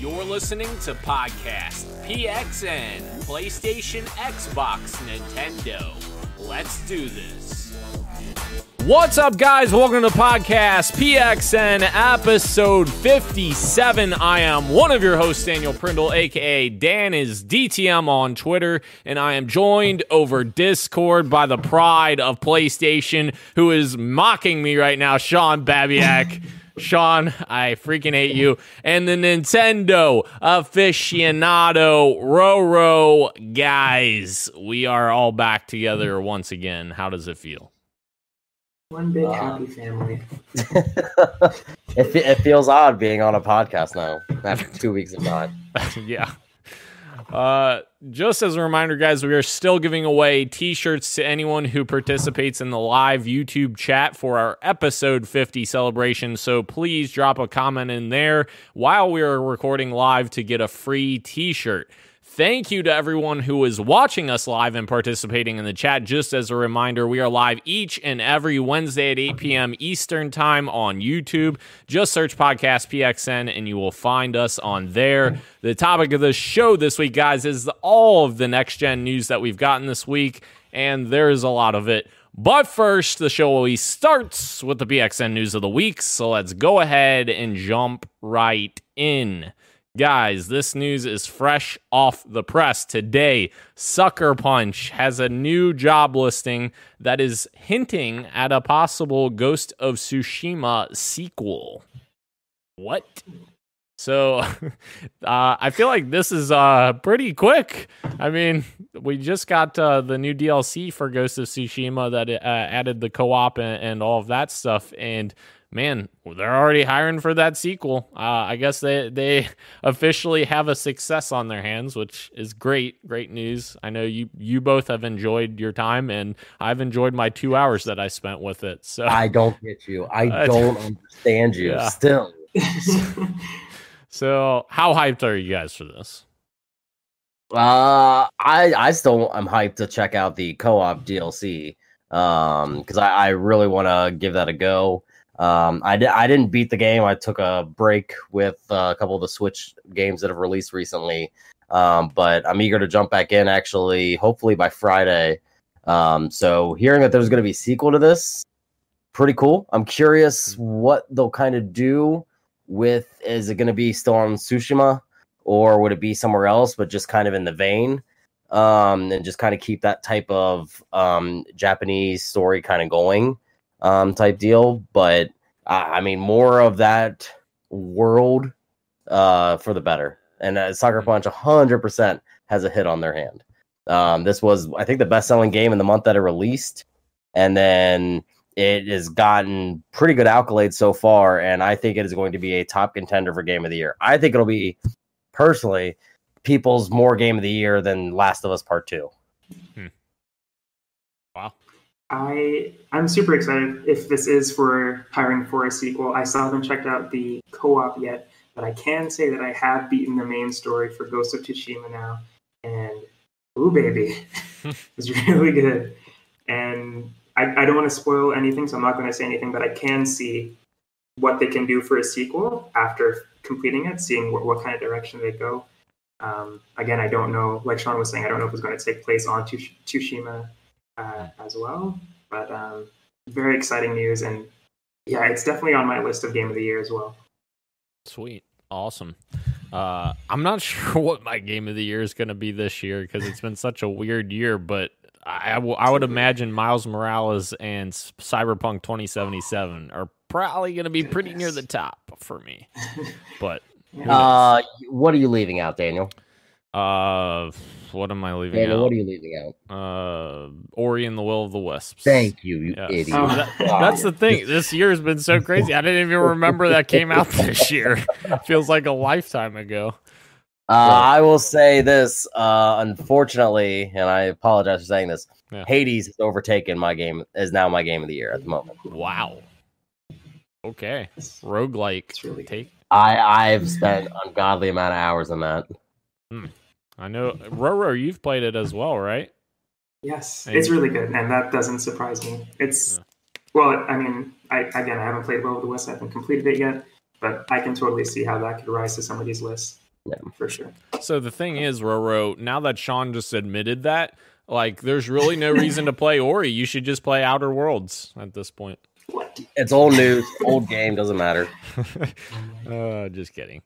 You're listening to Podcast PXN, PlayStation, Xbox, Nintendo. Let's do this. What's up, guys? Welcome to Podcast PXN, episode 57. I am one of your hosts, Daniel Prindle, aka Dan is DTM on Twitter, and I am joined over Discord by the pride of PlayStation, who is mocking me right now, Sean Babiak. Sean, I freaking hate you. And the Nintendo aficionado Roro guys. We are all back together once again. How does it feel? One big happy family. it, it feels odd being on a podcast now after two weeks of not. yeah. Uh, just as a reminder, guys, we are still giving away t shirts to anyone who participates in the live YouTube chat for our episode 50 celebration. So please drop a comment in there while we are recording live to get a free t shirt. Thank you to everyone who is watching us live and participating in the chat. Just as a reminder, we are live each and every Wednesday at 8 p.m. Eastern Time on YouTube. Just search Podcast PXN and you will find us on there. The topic of the show this week, guys, is all of the next gen news that we've gotten this week, and there's a lot of it. But first, the show always starts with the PXN news of the week. So let's go ahead and jump right in. Guys, this news is fresh off the press. Today, Sucker Punch has a new job listing that is hinting at a possible Ghost of Tsushima sequel. What? So, uh, I feel like this is uh, pretty quick. I mean, we just got uh, the new DLC for Ghost of Tsushima that uh, added the co op and, and all of that stuff. And man, they're already hiring for that sequel. Uh, I guess they they officially have a success on their hands, which is great. Great news. I know you you both have enjoyed your time, and I've enjoyed my two hours that I spent with it. So I don't get you. I don't understand you. Yeah. Still. so, how hyped are you guys for this? Uh, I I still I'm hyped to check out the co-op DLC. Um, because I, I really want to give that a go. Um, I, di- I didn't beat the game. I took a break with uh, a couple of the Switch games that have released recently. Um, but I'm eager to jump back in actually, hopefully by Friday. Um, so hearing that there's going to be a sequel to this, pretty cool. I'm curious what they'll kind of do with. Is it going to be still on Tsushima, or would it be somewhere else, but just kind of in the vein? Um, and just kind of keep that type of um, Japanese story kind of going um, type deal. But uh, I mean, more of that world uh, for the better. And uh, Sucker Punch 100% has a hit on their hand. Um, this was, I think, the best selling game in the month that it released. And then it has gotten pretty good accolades so far. And I think it is going to be a top contender for Game of the Year. I think it'll be, personally, people's more Game of the Year than Last of Us Part 2. Hmm. Wow. I I'm super excited if this is for hiring for a sequel. I still haven't checked out the co-op yet, but I can say that I have beaten the main story for Ghost of Tsushima now, and ooh baby, it's really good. And I, I don't want to spoil anything, so I'm not going to say anything, but I can see what they can do for a sequel after completing it, seeing what, what kind of direction they go. Um, again, I don't know. Like Sean was saying, I don't know if it's going to take place on Tsushima uh, as well. But um, very exciting news, and yeah, it's definitely on my list of game of the year as well. Sweet, awesome. Uh, I'm not sure what my game of the year is going to be this year because it's been such a weird year, but I, I, w- I would imagine Miles Morales and Cyberpunk 2077 are probably going to be pretty near the top for me. But uh, what are you leaving out, Daniel? Uh, what am I leaving Daniel, out? What are you leaving out? Uh, Ori and the Will of the Wisps. Thank you, you yes. idiot. Oh, that, that's the thing. This year has been so crazy. I didn't even remember that came out this year. Feels like a lifetime ago. Uh, I will say this. Uh, unfortunately, and I apologize for saying this. Yeah. Hades has overtaken my game. Is now my game of the year at the moment. Wow. Okay. Roguelike. Really take. I I've spent ungodly amount of hours on that. Hmm. I know Roro, you've played it as well, right? Yes, and it's really good, and that doesn't surprise me. It's yeah. well, I mean, I again, I haven't played Will of the Wisps, I haven't completed it yet, but I can totally see how that could rise to some of these lists. Yeah, for sure. So the thing is, Roro, now that Sean just admitted that, like, there's really no reason to play Ori. You should just play Outer Worlds at this point. What? It's old news, old game, doesn't matter. uh, just kidding.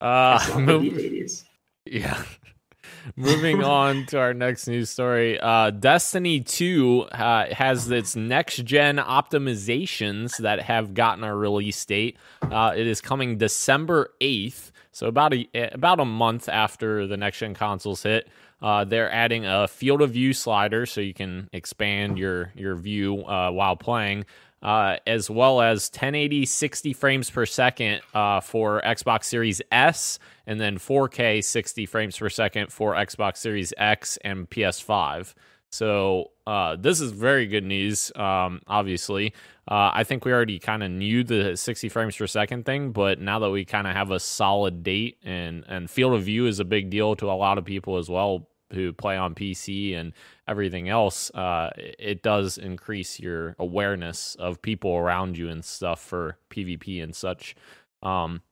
Uh, move- the ladies. Yeah. Moving on to our next news story. Uh, Destiny 2 uh, has its next gen optimizations that have gotten a release date. Uh, it is coming December 8th, so about a, about a month after the next gen consoles hit. Uh, they're adding a field of view slider so you can expand your, your view uh, while playing. Uh, as well as 1080 60 frames per second uh, for Xbox Series S, and then 4K 60 frames per second for Xbox Series X and PS5. So uh, this is very good news. Um, obviously, uh, I think we already kind of knew the 60 frames per second thing, but now that we kind of have a solid date and and field of view is a big deal to a lot of people as well who play on PC and everything else, uh, it does increase your awareness of people around you and stuff for PvP and such. Um,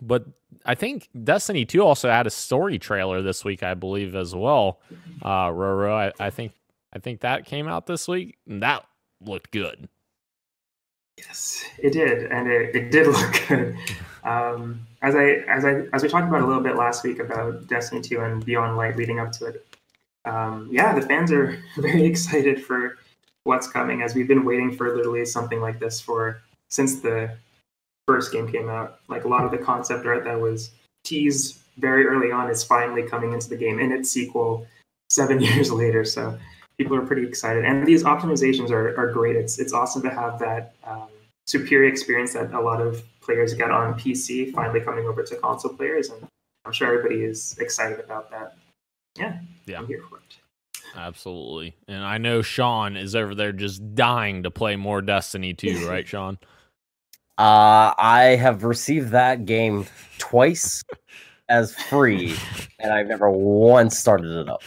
but I think Destiny 2 also had a story trailer this week, I believe, as well. Uh, Roro, I, I think I think that came out this week, and that looked good. Yes, it did, and it, it did look good. Um, as I as I as we talked about a little bit last week about Destiny 2 and Beyond Light leading up to it. Um, yeah, the fans are very excited for what's coming as we've been waiting for literally something like this for since the first game came out. Like a lot of the concept art that was teased very early on is finally coming into the game in its sequel seven years later. So people are pretty excited, and these optimizations are, are great. It's it's awesome to have that um, superior experience that a lot of players get on PC finally coming over to console players, and I'm sure everybody is excited about that. Yeah, Yeah. I'm here for it. Absolutely. And I know Sean is over there just dying to play more Destiny 2, right, Sean? Uh, I have received that game twice as free, and I've never once started it up.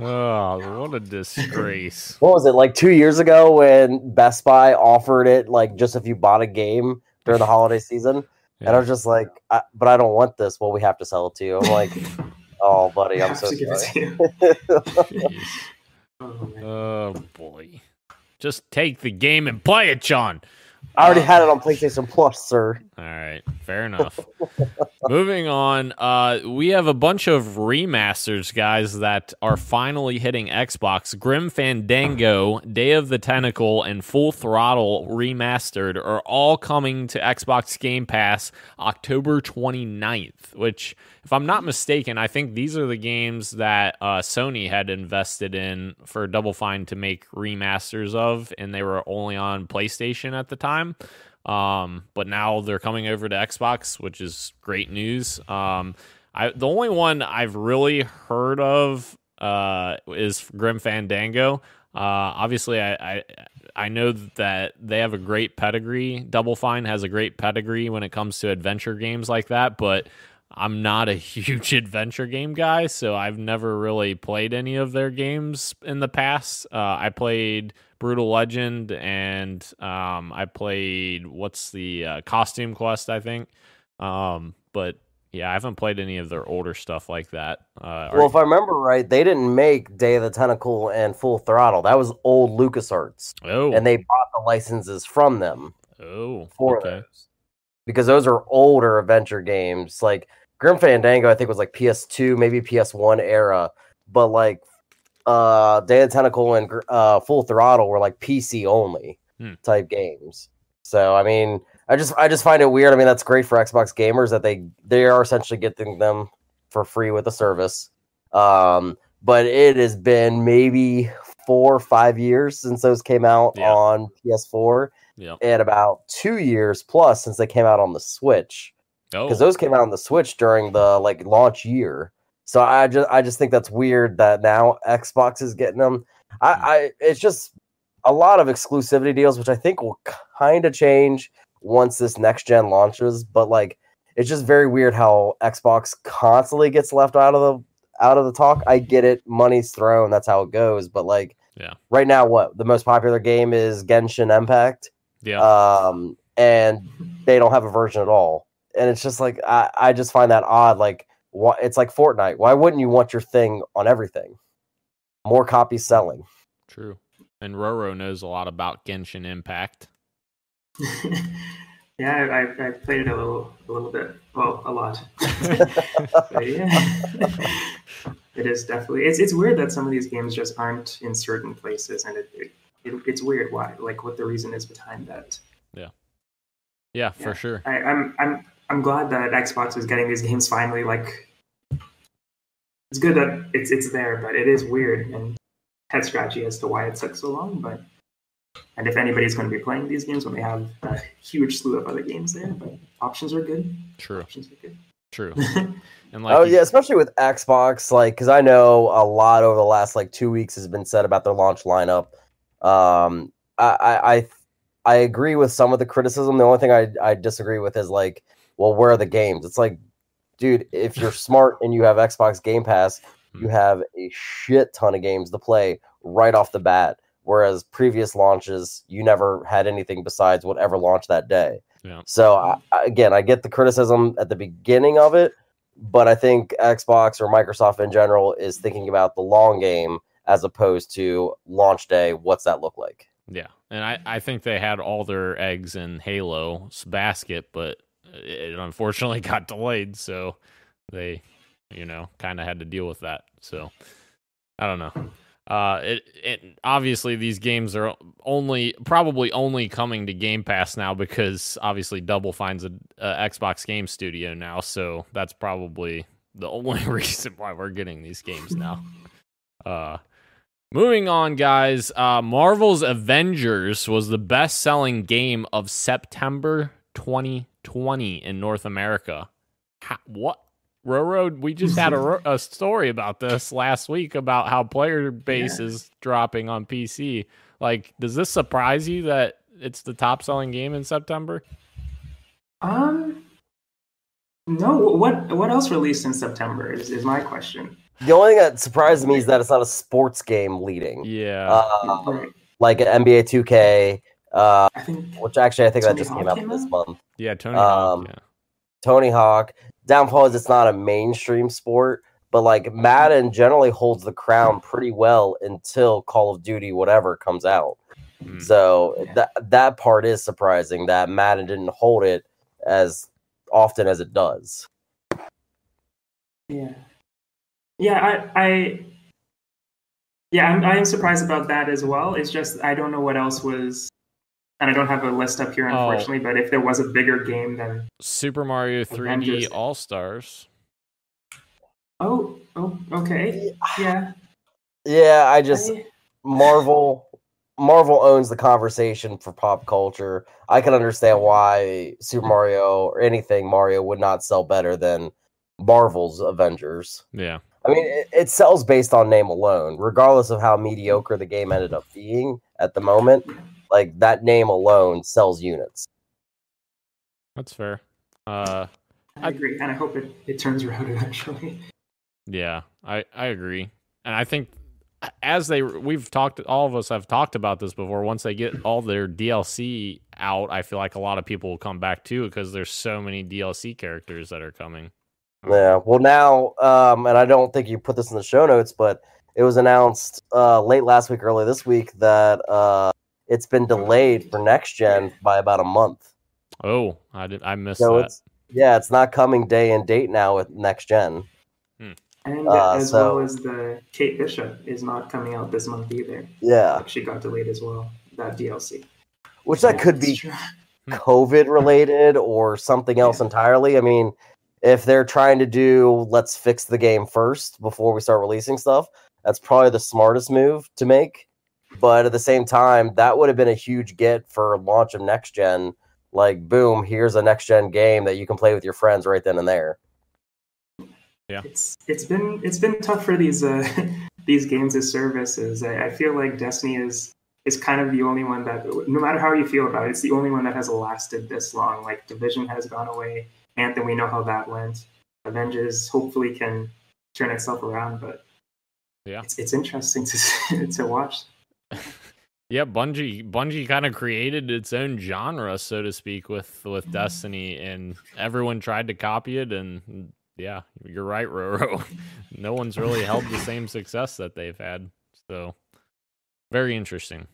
Oh, what a disgrace. What was it like two years ago when Best Buy offered it like just if you bought a game during the holiday season? And I was just like, I, but I don't want this. Well, we have to sell it to you. I'm like, oh, buddy, I I'm so to give it sorry. to you. Jeez. Oh. Oh boy. Just take the game and play it, John. I already uh, had it on PlayStation Plus, sir. All right, fair enough. Moving on, uh, we have a bunch of remasters, guys, that are finally hitting Xbox. Grim Fandango, Day of the Tentacle, and Full Throttle Remastered are all coming to Xbox Game Pass October 29th, which, if I'm not mistaken, I think these are the games that uh, Sony had invested in for Double Fine to make remasters of, and they were only on PlayStation at the time. Um, but now they're coming over to Xbox, which is great news. Um, I the only one I've really heard of uh, is Grim Fandango. Uh, obviously, I, I I know that they have a great pedigree. Double Fine has a great pedigree when it comes to adventure games like that, but I'm not a huge adventure game guy, so I've never really played any of their games in the past. Uh, I played Brutal Legend and um, I played what's the uh, Costume Quest, I think. Um, but yeah, I haven't played any of their older stuff like that. Uh, Well, are- if I remember right, they didn't make Day of the Tentacle and Full Throttle. That was old LucasArts, oh, and they bought the licenses from them oh, for okay. those because those are older adventure games. Like Grim Fandango, I think was like PS2, maybe PS1 era, but like uh, Day of Tentacle and uh, Full Throttle were like PC only Hmm. type games. So I mean, I just I just find it weird. I mean, that's great for Xbox gamers that they they are essentially getting them for free with the service. Um, but it has been maybe four or five years since those came out Yeah. on PS4, Yeah. and about two years plus since they came out on the Switch Oh, because those came out on the Switch during the like launch year. So I just I just think that's weird that now Xbox is getting them. I, Hmm. I it's just a lot of exclusivity deals, which I think will kind of change once this next gen launches. But like, it's just very weird how Xbox constantly gets left out of the out of the talk. I get it, money's thrown, that's how it goes. But like, Yeah. right now, what the most popular game is Genshin Impact yeah. um, and they don't have a version at all. And it's just like I, I just find that odd. Like, it's like Fortnite. Why wouldn't you want your thing on everything? More copies selling. True. And Roro knows a lot about Genshin Impact. yeah, I, I played it a little, a little bit. Well, a lot. yeah, it is definitely. It's it's weird that some of these games just aren't in certain places, and it, it, it it's weird why, like what the reason is behind that. Yeah. Yeah, for sure. I, I'm I'm I'm glad that Xbox is getting these games finally. Like, it's good that it's it's there, but it is weird and head scratchy as to why it took so long. But and if anybody's going to be playing these games when they have a huge slew of other games there, but options are good. True. Options are good. True. And like oh yeah, especially with Xbox, like because I know a lot over the last like two weeks has been said about their launch lineup. Um, I I I, I agree with some of the criticism. The only thing I I disagree with is like, well, where are the games? It's like, dude, if you're smart and you have Xbox Game Pass, you Hmm. have a shit ton of games to play right off the bat. Whereas previous launches, you never had anything besides whatever launched that day. Yeah. So I, I- again, I get the criticism at the beginning of it, but I think Xbox or Microsoft in general is thinking about the long game as opposed to launch day. What's that look like? Yeah, and I, I think they had all their eggs in Halo's basket, but it unfortunately got delayed, so they, you know, kind of had to deal with that. So I don't know. Uh, it it obviously these games are only probably only coming to Game Pass now because obviously Double Fine's a, a Xbox Game Studio now, so that's probably the only reason why we're getting these games now. Uh, Moving on, guys. Uh, Marvel's Avengers was the best selling game of September 2020 in North America. How, what? Railroad, we just had a, a story about this last week about how player base Yeah. is dropping on PC. Like, does this surprise you that it's the top selling game in September? Um, no. What what else released in September is, is my question. The only thing that surprised me is that it's not a sports game leading, Yeah. um, Right. like an NBA 2K, uh, think which actually I think that Tony just came out came this out? month. yeah, Tony um, Hawk. Yeah. Tony Hawk. Downfall is it's not a mainstream sport, but like Madden generally holds the crown pretty well until Call of Duty whatever comes out. Mm. So Yeah. that that part is surprising that Madden didn't hold it as often as it does. Yeah. Yeah, I, I yeah, I'm, I'm surprised about that as well. It's just I don't know what else was, and I don't have a list up here Oh. unfortunately. But if there was a bigger game, than Super Mario 3D All Stars. oh, oh, okay, yeah. Yeah, I just I- Marvel Marvel owns the conversation for pop culture. I can understand why Super Mario or anything Mario would not sell better than Marvel's Avengers. Yeah. I mean, it, it sells based on name alone, regardless of how mediocre the game ended up being at the moment. Like that name alone sells units. That's fair. Uh, I agree, and I hope it, it turns around eventually. Yeah, I I agree, and I think as they we've talked, all of us have talked about this before. Once they get all their DLC out, I feel like a lot of people will come back too because there's so many DLC characters that are coming. Yeah. Well, now, um, and I don't think you put this in the show notes, but it was announced uh, late last week, early this week that uh, it's been delayed for next gen by about a month. Oh, I did I missed So that. it's yeah, it's not coming day and date now with next gen. And Uh, as so- well as the Kate Bishop is not coming out this month either. Yeah, She got delayed as well. That DLC. which that could be true. COVID related or something else entirely. I mean, if they're trying to do let's fix the game first before we start releasing stuff, that's probably the smartest move to make. But at the same time, that would have been a huge get for launch of next gen. Like, boom, here's a next gen game that you can play with your friends right then and there. Yeah, It's it's been it's been tough for these uh, these games as services. I, I feel like Destiny is is kind of the only one that, no matter how you feel about it, it's the only one that has lasted this long. Like Division has gone away, Anthem, we know how that went. Avengers hopefully can turn itself around, but Yeah. it's, it's interesting to to watch. Yeah, Bungie Bungie kind of created its own genre, so to speak, with with Mm-hmm. Destiny, and everyone tried to copy it, and yeah, you're right, Roro. no one's really held the same success that they've had. So very interesting.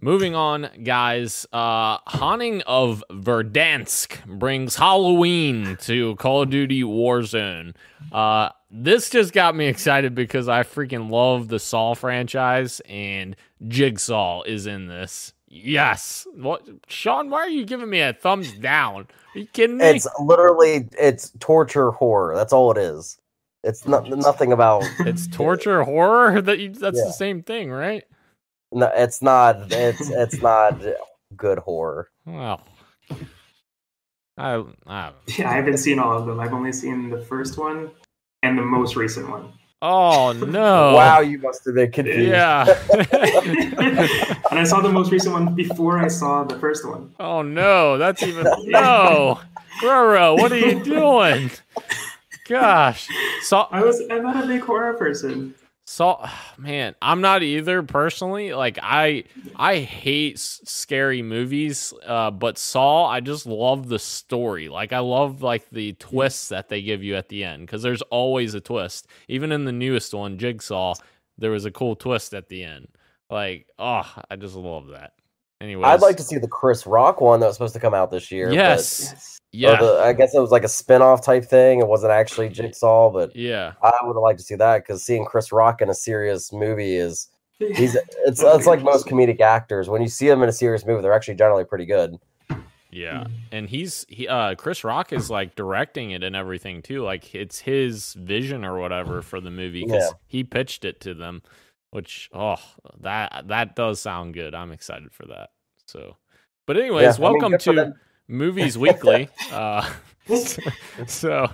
Moving on, guys. Uh Haunting of Verdansk brings Halloween to Call of Duty Warzone. Uh this just got me excited because I freaking love the Saw franchise and Jigsaw is in this. Yes. What Sean, why are you giving me a thumbs down? Are you kidding me? It's literally it's torture horror. That's all it is. It's not nothing about. It's torture horror. That you, that's Yeah. the same thing, right? No, it's not. It's it's not good horror. Well, I, I Yeah, I haven't seen all of them. I've only seen the first one and the most recent one. oh no! Wow, you must have been confused. Yeah. and I saw the most recent one before I saw the first one. oh no, that's even no. Roro, what are you doing? Gosh, Saw I was I'm not a big horror person. Saw, man, I'm not either personally. Like I, I hate s- scary movies. Uh, but Saw, I just love the story. Like I love like the twists that they give you at the end because there's always a twist. Even in the newest one, Jigsaw, there was a cool twist at the end. Like, oh, I just love that. Anyways, I'd like to see the Chris Rock one that was supposed to come out this year. Yes, Yes. yeah, the- I guess it was like a spin-off type thing. It wasn't actually Jigsaw, but yeah. I would have liked to see that because seeing Chris Rock in a serious movie is he's it's it's like most comedic actors. When you see them in a serious movie, they're actually generally pretty good. Yeah, and he's he uh Chris Rock is like directing it and everything too. Like it's his vision or whatever for the movie because Yeah. he pitched it to them. Which oh that that does sound good. I'm excited for that. So, but anyways, Yeah, I mean, welcome to. Movies Weekly. uh, so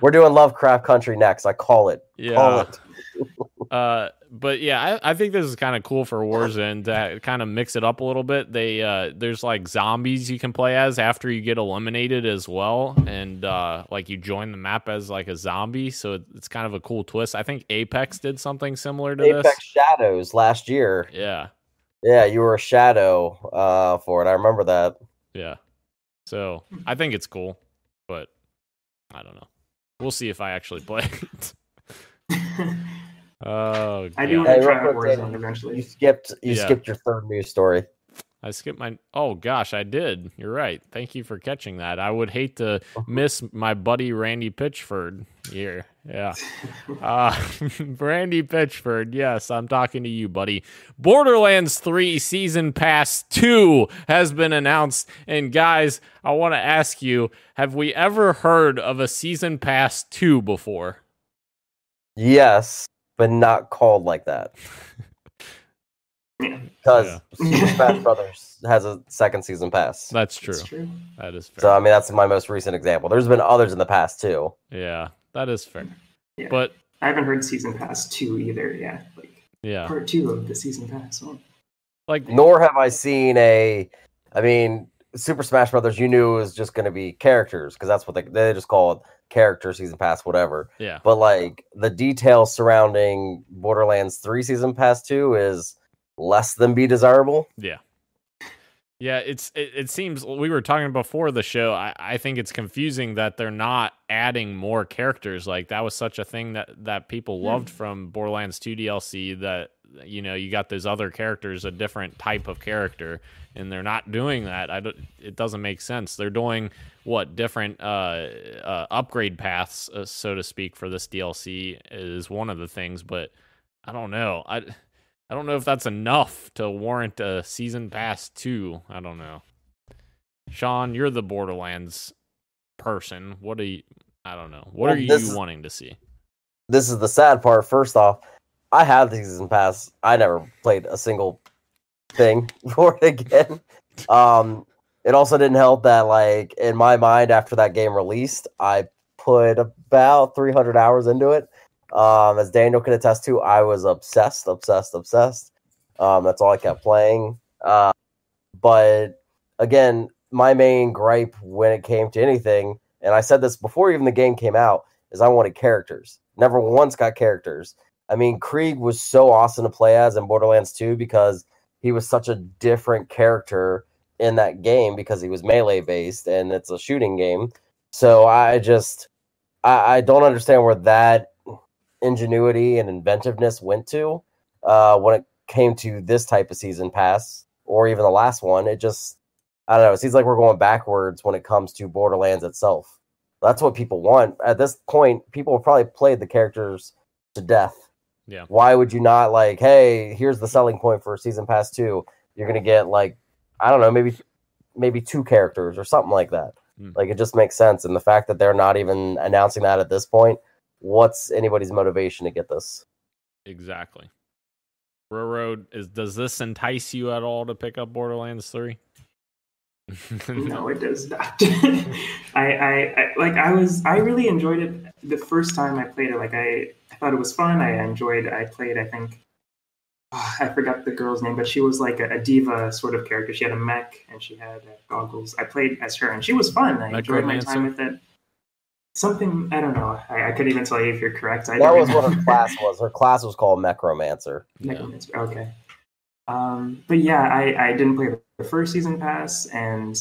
We're doing Lovecraft Country next. I call it. Call yeah, it. uh, but yeah, I, I think this is kind of cool for Warzone to kind of mix it up a little bit. They uh, there's like zombies you can play as after you get eliminated as well, and uh, like you join the map as like a zombie, so it- it's kind of a cool twist. I think Apex did something similar to Apex this. Apex Shadows last year. Yeah, Yeah, you were a shadow uh, for it. I remember that. yeah. So I think it's cool, but I don't know. We'll see if I actually play it. Oh, I do God. want to try real quick, Warzone You skipped. You Yeah. skipped your third news story. I skipped my. Oh gosh, I did. You're right. Thank you for catching that. I would hate to miss my buddy Randy Pitchford here. Yeah, uh, Randy Pitchford. Yes, I'm talking to you, buddy. Borderlands 3 Season Pass 2 has been announced, and guys, I want to ask you: Have we ever heard of a Season Pass 2 before? Yes, but not called like that because Yeah. Super Smash Brothers has a second season pass. That's true. that's true. That is fair. So I mean, that's my most recent example. There's been others in the past too. yeah, that is fair. Yeah. But I haven't heard season pass two either. Yeah, like yeah, part two of the season pass. Oh. like Nor have I seen a. I mean, Super Smash Brothers. You knew it was just going to be characters because that's what they they just call it character season pass, whatever. yeah. But like the details surrounding Borderlands Three season pass two is less than be desirable. Yeah. Yeah, it's it, it seems we were talking before the show. I, I think it's confusing that they're not adding more characters. Like that was such a thing that that people Hmm. loved from Borderlands 2 DLC that you know, you got those other characters, a different type of character, and they're not doing that. I don't, it doesn't make sense. They're doing what different uh, uh, upgrade paths, uh, so to speak, for this DLC is one of the things, but I don't know. I I don't know if that's enough to warrant a season pass two. I don't know. Sean, you're the Borderlands person. What are you? I don't know. What Well, are you is- wanting to see? This is the sad part. First off, I have the season pass. I never played a single thing for it again. Um, it also didn't help that, like in my mind, after that game released, I put about 300 hours into it. Um, as Daniel can attest to, I was obsessed, obsessed, obsessed. Um, that's all I kept playing. Uh, but again, my main gripe when it came to anything, and I said this before even the game came out, is I wanted characters. Never once got characters. I mean, Krieg was so awesome to play as in Borderlands 2 because he was such a different character in that game because he was melee based and it's a shooting game. So I just I, I don't understand where that ingenuity and inventiveness went to uh, when it came to this type of season pass or even the last one. It just, I don't know. It seems like we're going backwards when it comes to Borderlands itself. That's what people want. At this point, people have probably played the characters to death. Yeah. Why would you not like, hey, here's the selling point for season pass two. You're gonna get like, I don't know, maybe maybe two characters or something like that. Mm. Like it just makes sense. And the fact that they're not even announcing that at this point, what's anybody's motivation to get this? Exactly. Railroad is does this entice you at all to pick up Borderlands 3? no, it does not. I, I, I like I was I really enjoyed it the first time I played it. Like I, I thought it was fun. I enjoyed. I played. I think oh, I forgot the girl's name, but she was like a, a, diva sort of character. She had a mech and she had uh, goggles. I played as her, and she was fun. I enjoyed my time with it. Something I don't know. I, I, couldn't even tell you if you're correct. I that was what her class was. Her class was called Necromancer. Necromancer. Yeah. Okay. Um, but yeah, I, I didn't play the first season pass, and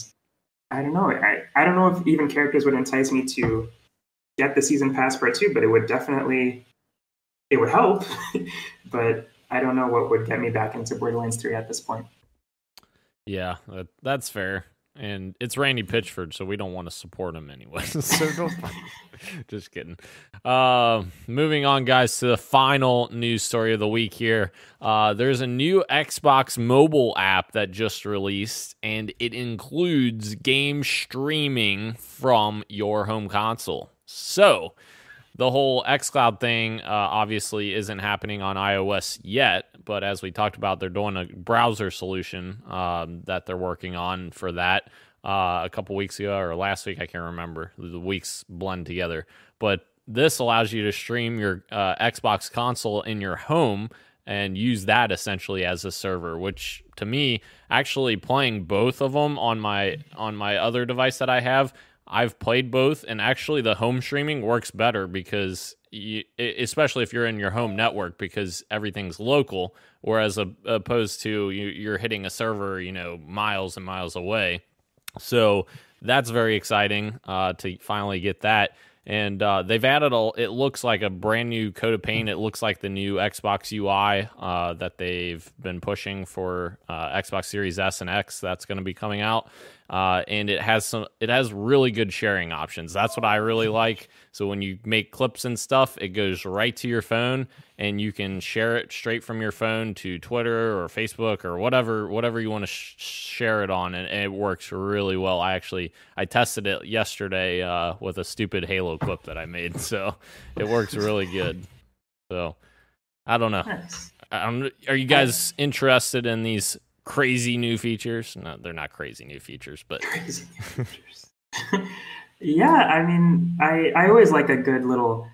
I don't know. I, I don't know if even characters would entice me to get the season pass part two, but it would definitely it would help. but I don't know what would get me back into Borderlands three at this point. Yeah, that's fair and it's Randy Pitchford, so we don't want to support him anyway. so don't. Just kidding. Uh, moving on, guys, to the final news story of the week here. Uh, there's a new Xbox mobile app that just released, and it includes game streaming from your home console. So the whole xCloud thing uh, obviously isn't happening on iOS yet, but as we talked about, they're doing a browser solution um, that they're working on for that uh, a couple weeks ago or last week. I can't remember. The weeks blend together, but this allows you to stream your uh, Xbox console in your home and use that essentially as a server which to me actually playing both of them on my on my other device that I have I've played both, and actually, the home streaming works better because, you, especially if you're in your home network, because everything's local. Whereas a, opposed to you, are hitting a server, you know, miles and miles away. So that's very exciting uh, to finally get that. And uh, they've added a. It looks like a brand new coat of paint. It looks like the new Xbox UI uh, that they've been pushing for uh, Xbox Series S and X. That's going to be coming out uh, and it has some it has really good sharing options. That's what i really like. So when you make clips and stuff it goes right to your phone and you can share it straight from your phone to twitter or facebook or whatever whatever you want to sh- share it on. And, and, it works really well. I actually i tested it yesterday uh, with a stupid halo clip that i made. So it works really good. So i don't know. Nice. are you guys interested in these crazy new features. No, they're not crazy new features, but crazy new features. yeah, I mean, I I always like a good little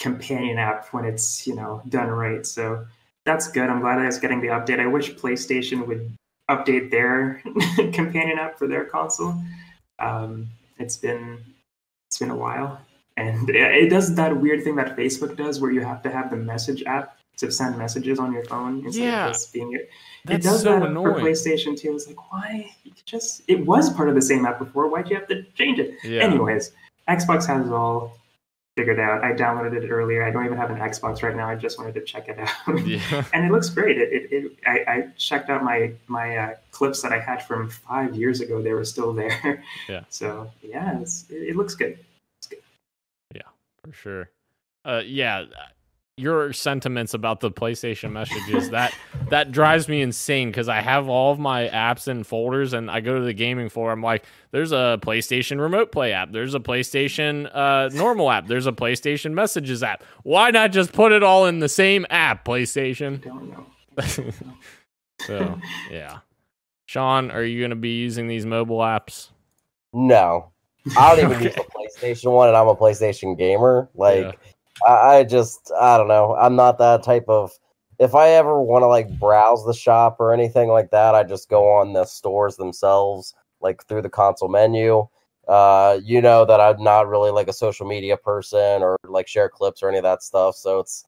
companion app when it's you know done right. So that's good. I'm glad that it's getting the update. I wish PlayStation would update their companion app for their console. Um, it's been it's been a while, and it does that weird thing that Facebook does, where you have to have the message app to send messages on your phone instead yeah. of just being it. That's it does so that annoying. for PlayStation 2. It's like, why? You just it was part of the same app before. Why'd you have to change it? Yeah. Anyways, Xbox has it all figured out. I downloaded it earlier. I don't even have an Xbox right now. I just wanted to check it out, yeah. and it looks great. It, it, it I, I, checked out my my uh, clips that I had from five years ago. They were still there. Yeah. So yeah, it, it looks good. It's good. Yeah, for sure. Uh, yeah, your sentiments about the PlayStation messages that that drives me insane because I have all of my apps in folders and I go to the gaming floor. I'm like, there's a PlayStation Remote Play app, there's a PlayStation uh, normal app, there's a PlayStation Messages app. Why not just put it all in the same app, PlayStation? Don't know. so yeah, Sean, are you going to be using these mobile apps? No, I don't even use the PlayStation one, and I'm a PlayStation gamer. Like. Yeah I, I just I don't know. I'm not that type of. If I ever want to like browse the shop or anything like that, I just go on the stores themselves, like through the console menu. Uh, you know that I'm not really like a social media person or like share clips or any of that stuff. So it's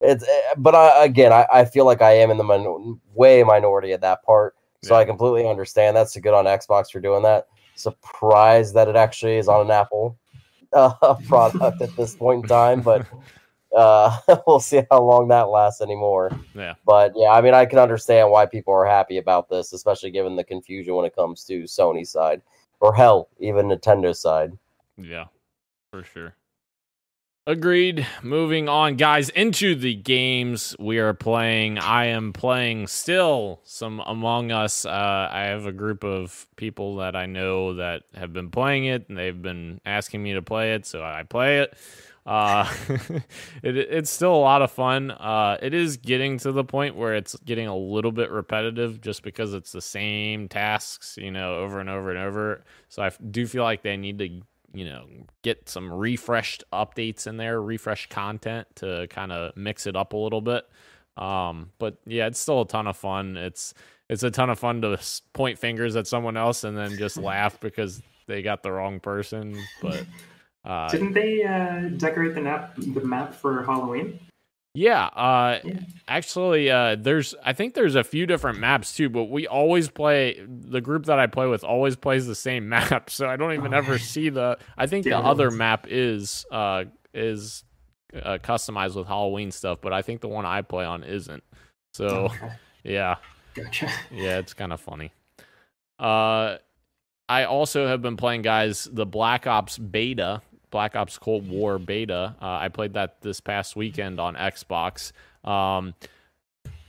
it's eh, but I, again, I, I feel like I am in the min- way minority at that part. So yeah. I completely understand. That's good on Xbox for doing that. Surprised that it actually is on an Apple uh, product at this point in time, but uh, we'll see how long that lasts anymore. Yeah. But yeah, I mean, I can understand why people are happy about this, especially given the confusion when it comes to Sony's side, or hell, even Nintendo's side. Yeah, for sure. Agreed. Moving on, guys, into the games we are playing. I am playing still some Among Us. Uh, I have a group of people that I know that have been playing it, and they've been asking me to play it, so I play it. Uh, it, it's still a lot of fun. Uh, it is getting to the point where it's getting a little bit repetitive just because it's the same tasks, you know, over and over and over. So I do feel like they need to you know get some refreshed updates in there refreshed content to kind of mix it up a little bit. Um but yeah it's still a ton of fun. It's it's a ton of fun to point fingers at someone else and then just laugh because they got the wrong person but uh didn't they uh decorate the map the map for halloween yeah, uh, yeah. actually, uh, there's I think there's a few different maps too, but we always play the group that I play with always plays the same map, so I don't even oh, ever see the. I think yeah, the other map is uh is uh, customized with Halloween stuff, but I think the one I play on isn't. So, okay. yeah, gotcha. Yeah, it's kind of funny. Uh, I also have been playing guys the Black Ops beta Black Ops Cold War beta. Uh, I played that this past weekend on Xbox. Um,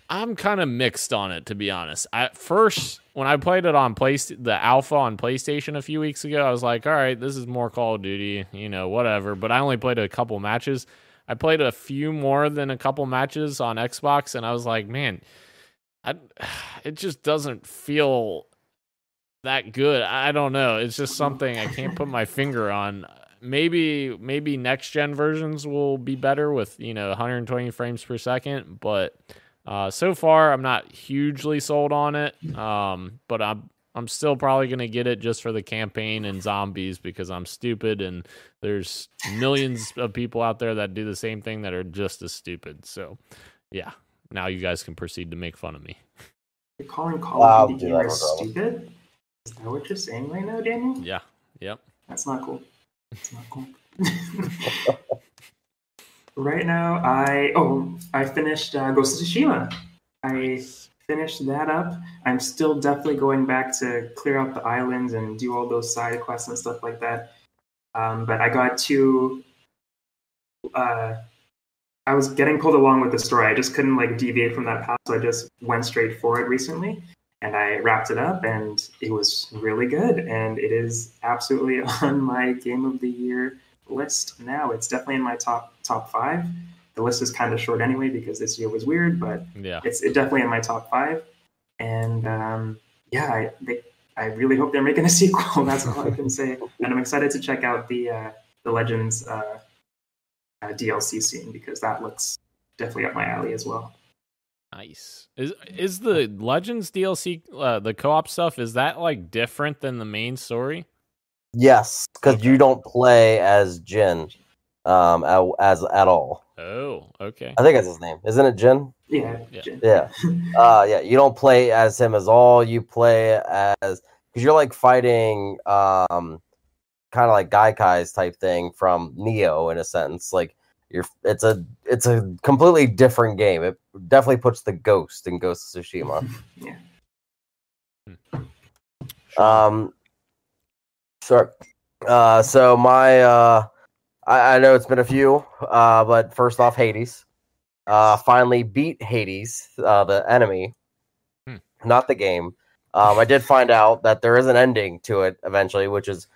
I'm kind of mixed on it to be honest. At first, when I played it on play the alpha on PlayStation a few weeks ago, I was like, "All right, this is more Call of Duty, you know, whatever." But I only played a couple matches. I played a few more than a couple matches on Xbox, and I was like, "Man, I, it just doesn't feel that good." I don't know. It's just something I can't put my finger on maybe maybe next gen versions will be better with you know 120 frames per second but uh, so far i'm not hugely sold on it. Um, but i'm i'm still probably going to get it just for the campaign and zombies because i'm stupid and there's millions of people out there that do the same thing that are just as stupid. So yeah now you guys can proceed to make fun of me. You're calling call of duty gamers stupid? Is that what you're saying right now daniel? Yeah yep. That's not cool not cool. right now, I oh I finished uh, Ghost of Tsushima. I finished that up. I'm still definitely going back to clear out the islands and do all those side quests and stuff like that. Um, but I got to. Uh, I was getting pulled along with the story. I just couldn't like deviate from that path, so I just went straight for it recently and I wrapped it up, and it was really good. And it is absolutely on my game of the year list now. It's definitely in my top top five. The list is kind of short anyway because this year was weird, but yeah, it's it definitely in my top five. And um, yeah, I they, I really hope they're making a sequel. That's all I can say. And I'm excited to check out the uh, the Legends uh, uh, DLC scene because that looks definitely up my alley as well. Nice. Is is the Legends DLC uh, the co-op stuff is that like different than the main story? Yes, because okay. you don't play as Jin, um, as at all. Oh, okay. I think that's his name, isn't it? Jin. Yeah. Yeah. Yeah. uh, yeah. You don't play as him as all. You play as because you're like fighting, um, kind of like yokai's type thing from Nioh in a sense, like you're it's a it's a completely different game. It definitely puts the ghost in Ghost of Tsushima. yeah. Um. Sure. Uh. So my uh, I, I know it's been a few. Uh. But first off, Hades. Uh. Finally beat Hades, uh, the enemy, hmm. not the game. Um. I did find out that there is an ending to it eventually, which is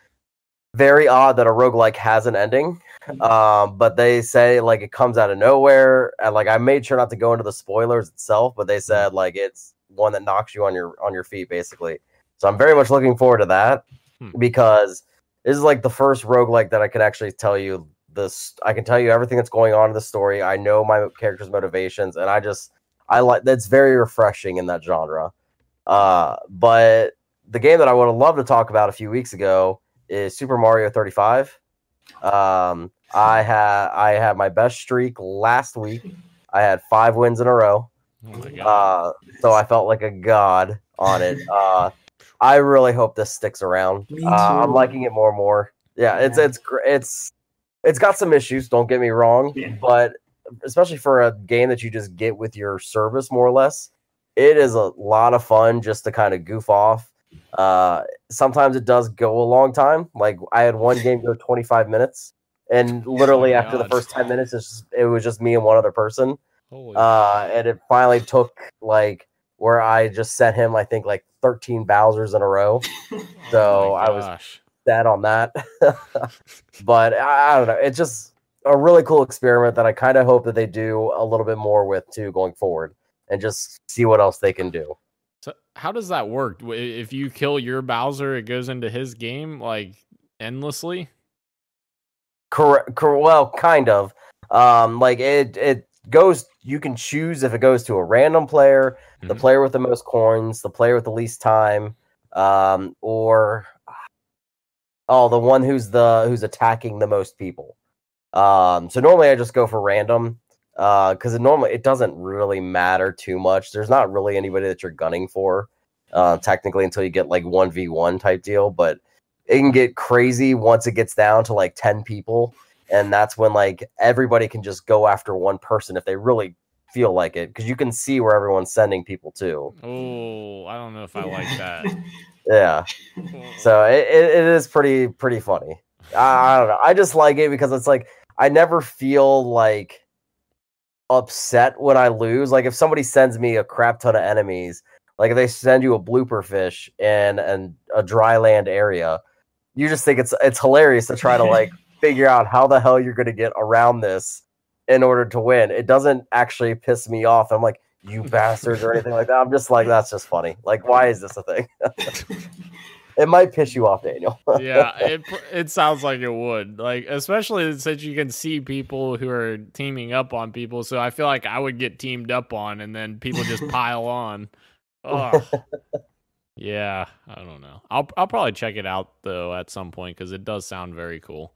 very odd that a roguelike has an ending. Um, but they say like it comes out of nowhere, and like I made sure not to go into the spoilers itself, but they said like it's one that knocks you on your on your feet basically. So I'm very much looking forward to that hmm. because this is like the first roguelike that I could actually tell you this. I can tell you everything that's going on in the story. I know my character's motivations, and I just I like that's very refreshing in that genre. Uh, but the game that I would have loved to talk about a few weeks ago is Super Mario 35. Um, I had I had my best streak last week. I had five wins in a row. Oh uh, so I felt like a god on it. Uh, I really hope this sticks around. Uh, I'm liking it more and more. Yeah, it's it's it's it's got some issues. Don't get me wrong, Yeah. but especially for a game that you just get with your service, more or less, it is a lot of fun just to kind of goof off. Uh, sometimes it does go a long time. Like I had one game go 25 minutes, and literally my after the first 10 minutes, it's just, it was just me and one other person. Holy Uh, and it finally took like where I just sent him, I think, like 13 Bowser's in a row. so Oh I was gosh. Sad on that. but I, I don't know. It's just a really cool experiment that I kind of hope that they do a little bit more with too going forward, and just see what else they can do. So how does that work? If you kill your Bowser, it goes into his game like endlessly. Correct. Cor- well, kind of. Um, like it, it goes. You can choose if it goes to a random player, the Mhm. player with the most coins, the player with the least time, um, or oh, the one who's the who's attacking the most people. Um, so normally I just go for random because it normally it doesn't really matter too much. There's not really anybody that you're gunning for uh, technically until you get like one v one type deal, but it can get crazy once it gets down to like 10 people and that's when like everybody can just go after one person if they really feel like it because you can see where everyone's sending people to. Oh, I don't know if I like that. yeah. So it, it, it is pretty pretty funny. I, I don't know. I just like it because it's like i never feel like upset when i lose. Like if somebody sends me a crap ton of enemies like if they send you a blooper fish in and a dry land area you just think it's it's hilarious to try to like figure out how the hell you're going to get around this in order to win. It doesn't actually piss me off. I'm like you bastards or anything like that. I'm just like that's just funny. Like why is this a thing it might piss you off daniel yeah, it it sounds like it would. Like especially since you can see people who are teaming up on people, so I feel like I would get teamed up on and then people just pile on. Oh. Yeah, I don't know. I'll I'll probably check it out though at some point cuz it does sound very cool.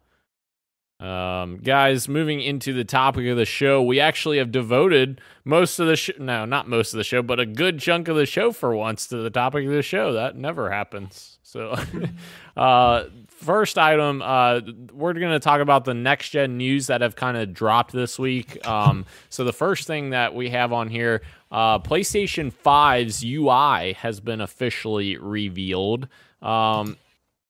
Um, guys, moving into the topic of the show, we actually have devoted most of the show, no, not most of the show, but a good chunk of the show for once to the topic of the show. That never happens. So, uh, first item, uh, we're going to talk about the next gen news that have kind of dropped this week. Um, so the first thing that we have on here, uh, PlayStation 5's UI has been officially revealed. Um,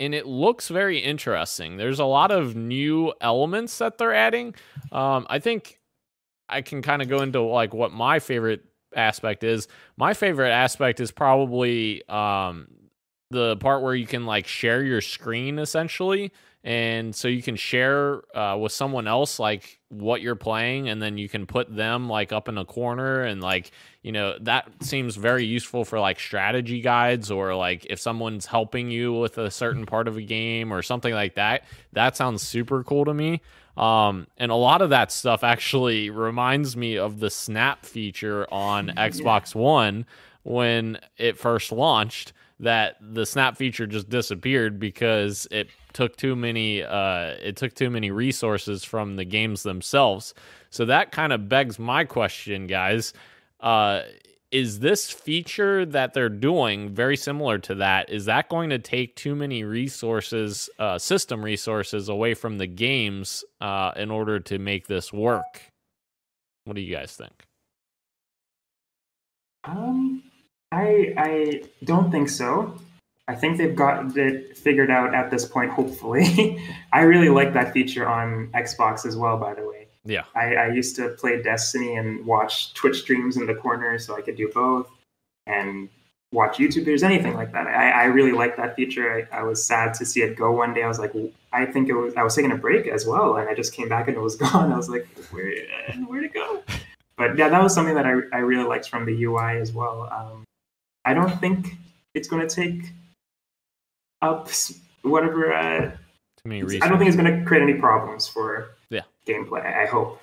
and it looks very interesting. There's a lot of new elements that they're adding. Um, I think I can kind of go into like what my favorite aspect is. My favorite aspect is probably um, the part where you can like share your screen essentially. And so you can share uh, with someone else like what you're playing, and then you can put them like up in a corner, and like you know that seems very useful for like strategy guides or like if someone's helping you with a certain part of a game or something like that. That sounds super cool to me. Um, and a lot of that stuff actually reminds me of the snap feature on Xbox One when it first launched that the snap feature just disappeared because it took too many uh it took too many resources from the games themselves. So that kind of begs my question, guys. Uh is this feature that they're doing very similar to that? Is that going to take too many resources, uh, system resources away from the games uh, in order to make this work? What do you guys think? Um, I I don't think so. I think they've got it figured out at this point. Hopefully, I really like that feature on Xbox as well. By the way, Yeah. I, I used to play Destiny and watch Twitch streams in the corner, so I could do both and watch YouTube videos, anything like that. I, I really like that feature. I, I was sad to see it go one day. I was like, I think it was. I was taking a break as well, and I just came back and it was gone. I was like, where where'd it go? But yeah, that was something that I, I really liked from the UI as well. Um, I don't think it's going to take up whatever. Uh, Too many I don't think it's going to create any problems for Yeah. gameplay. I hope.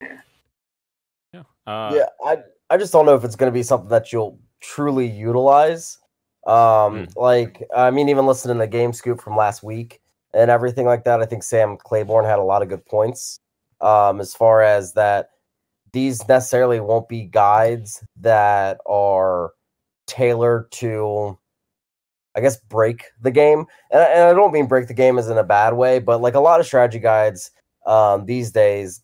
Yeah. Uh, yeah, I I just don't know if it's going to be something that you'll truly utilize. Um, like I mean, even listening to the Game Scoop from last week and everything like that, I think Sam Claiborne had a lot of good points. Um, as far as that, these necessarily won't be guides that are tailored to, I guess, break the game. And, I- and I don't mean break the game as in a bad way, but like a lot of strategy guides um, these days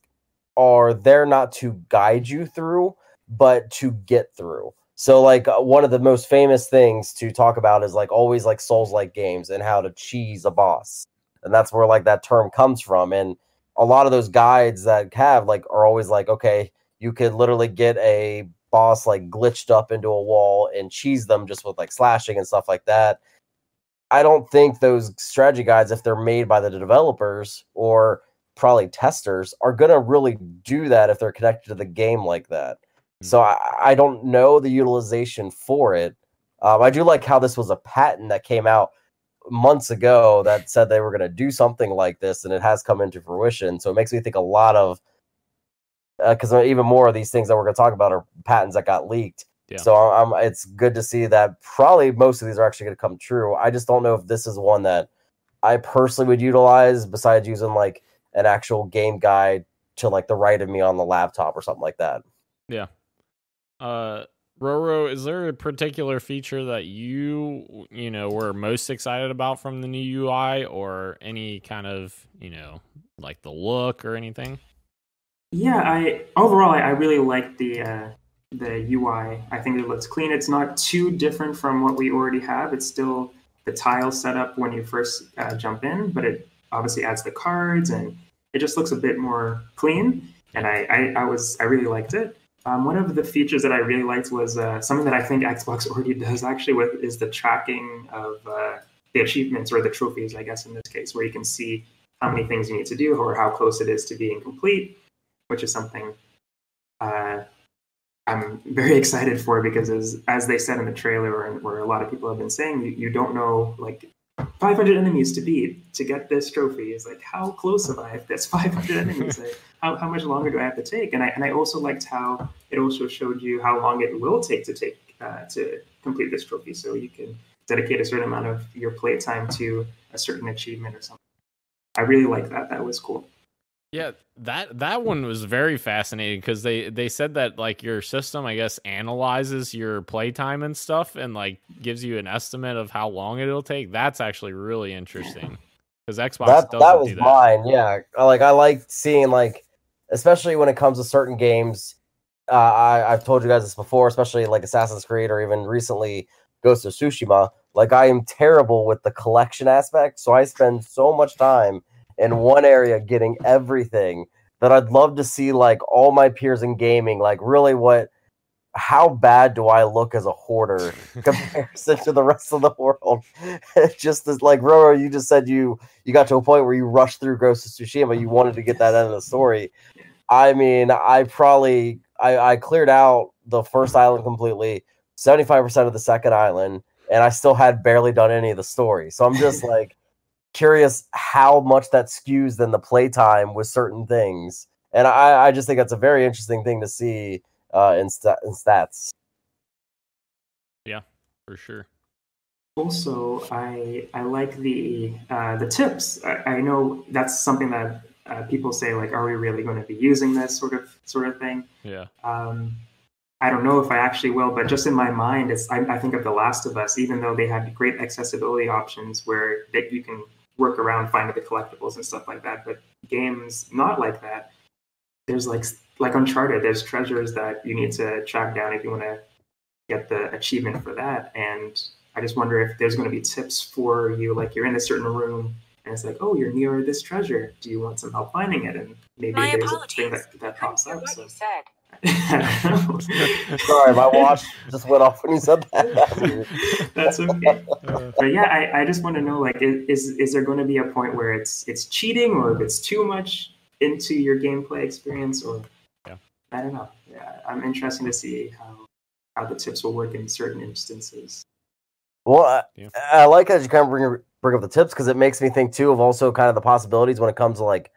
are there not to guide you through, but to get through. So, like uh, one of the most famous things to talk about is like always like Souls like games and how to cheese a boss, and that's where like that term comes from. And a lot of those guides that have like are always like, okay, you could literally get a boss like glitched up into a wall and cheese them just with like slashing and stuff like that. I don't think those strategy guides, if they're made by the developers or probably testers, are going to really do that if they're connected to the game like that. So I, I don't know the utilization for it. Um, I do like how this was a patent that came out months ago that said they were going to do something like this, and it has come into fruition. So it makes me think a lot of because uh, even more of these things that we're going to talk about are patents that got leaked. Yeah. So I'm, it's good to see that probably most of these are actually going to come true. I just don't know if this is one that I personally would utilize besides using like an actual game guide to like the right of me on the laptop or something like that. Yeah. Uh Roro, is there a particular feature that you you know were most excited about from the new UI or any kind of, you know, like the look or anything? Yeah, I overall I, I really like the uh the UI. I think it looks clean. It's not too different from what we already have. It's still the tile setup when you first uh, jump in, but it obviously adds the cards and it just looks a bit more clean. And I, I, I was I really liked it. Um, one of the features that I really liked was uh, something that I think Xbox already does actually with is the tracking of uh, the achievements or the trophies, I guess in this case, where you can see how many things you need to do or how close it is to being complete, which is something uh, I'm very excited for because as as they said in the trailer, and where a lot of people have been saying, you, you don't know like 500 enemies to beat to get this trophy. Is like how close am I if there's 500 enemies? Like, how how much longer do I have to take? And I and I also liked how it also showed you how long it will take to take uh, to complete this trophy. So you can dedicate a certain amount of your playtime to a certain achievement or something. I really like that. That was cool. Yeah, that that one was very fascinating because they they said that like your system, I guess, analyzes your playtime and stuff, and like gives you an estimate of how long it'll take. That's actually really interesting because Xbox that, that was that. mine. Yeah, like I like seeing like, especially when it comes to certain games. Uh, I I've told you guys this before, especially like Assassin's Creed or even recently Ghost of Tsushima. Like I am terrible with the collection aspect, so I spend so much time in one area getting everything that I'd love to see like all my peers in gaming, like really what how bad do I look as a hoarder comparison to the rest of the world? just as like Roro, you just said you you got to a point where you rushed through Ghost of Tsushima, you wanted to get that end of the story. I mean, I probably I, I cleared out the first island completely, 75% of the second island, and I still had barely done any of the story. So I'm just like curious how much that skews then the playtime with certain things. And I, I just think that's a very interesting thing to see uh, in, st- in stats. Yeah, for sure. Also, I I like the uh, the tips. I, I know that's something that uh, people say like, are we really going to be using this sort of sort of thing? Yeah. Um, I don't know if I actually will, but just in my mind, it's I, I think of The Last of Us. Even though they had great accessibility options where that you can work around finding the collectibles and stuff like that. But games not like that, there's like like Uncharted, there's treasures that you need to track down if you want to get the achievement for that. And I just wonder if there's going to be tips for you, like you're in a certain room and it's like, oh, you're near this treasure. Do you want some help finding it? And maybe My there's apologies. a thing that, that pops up. what So you said. Sorry, my watch just went off when you said that. That's okay. But yeah, I, I just want to know like is is there going to be a point where it's it's cheating or if it's too much into your gameplay experience or Yeah. I don't know. Yeah, I'm interested to see how how the tips will work in certain instances. Well, I, Yeah. I like that you kind of bring bring up the tips because it makes me think too of also kind of the possibilities when it comes to like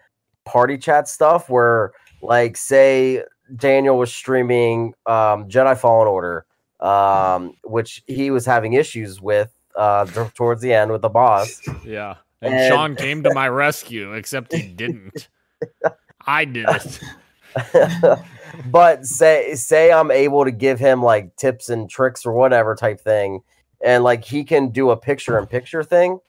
party chat stuff. Where like say Daniel was streaming um, Jedi Fallen Order, um, which he was having issues with uh, towards the end with the boss. yeah. And, And- Sean came to my rescue, except he didn't. I did it. but say say I'm able to give him like tips and tricks or whatever type thing, and like he can do a picture in picture thing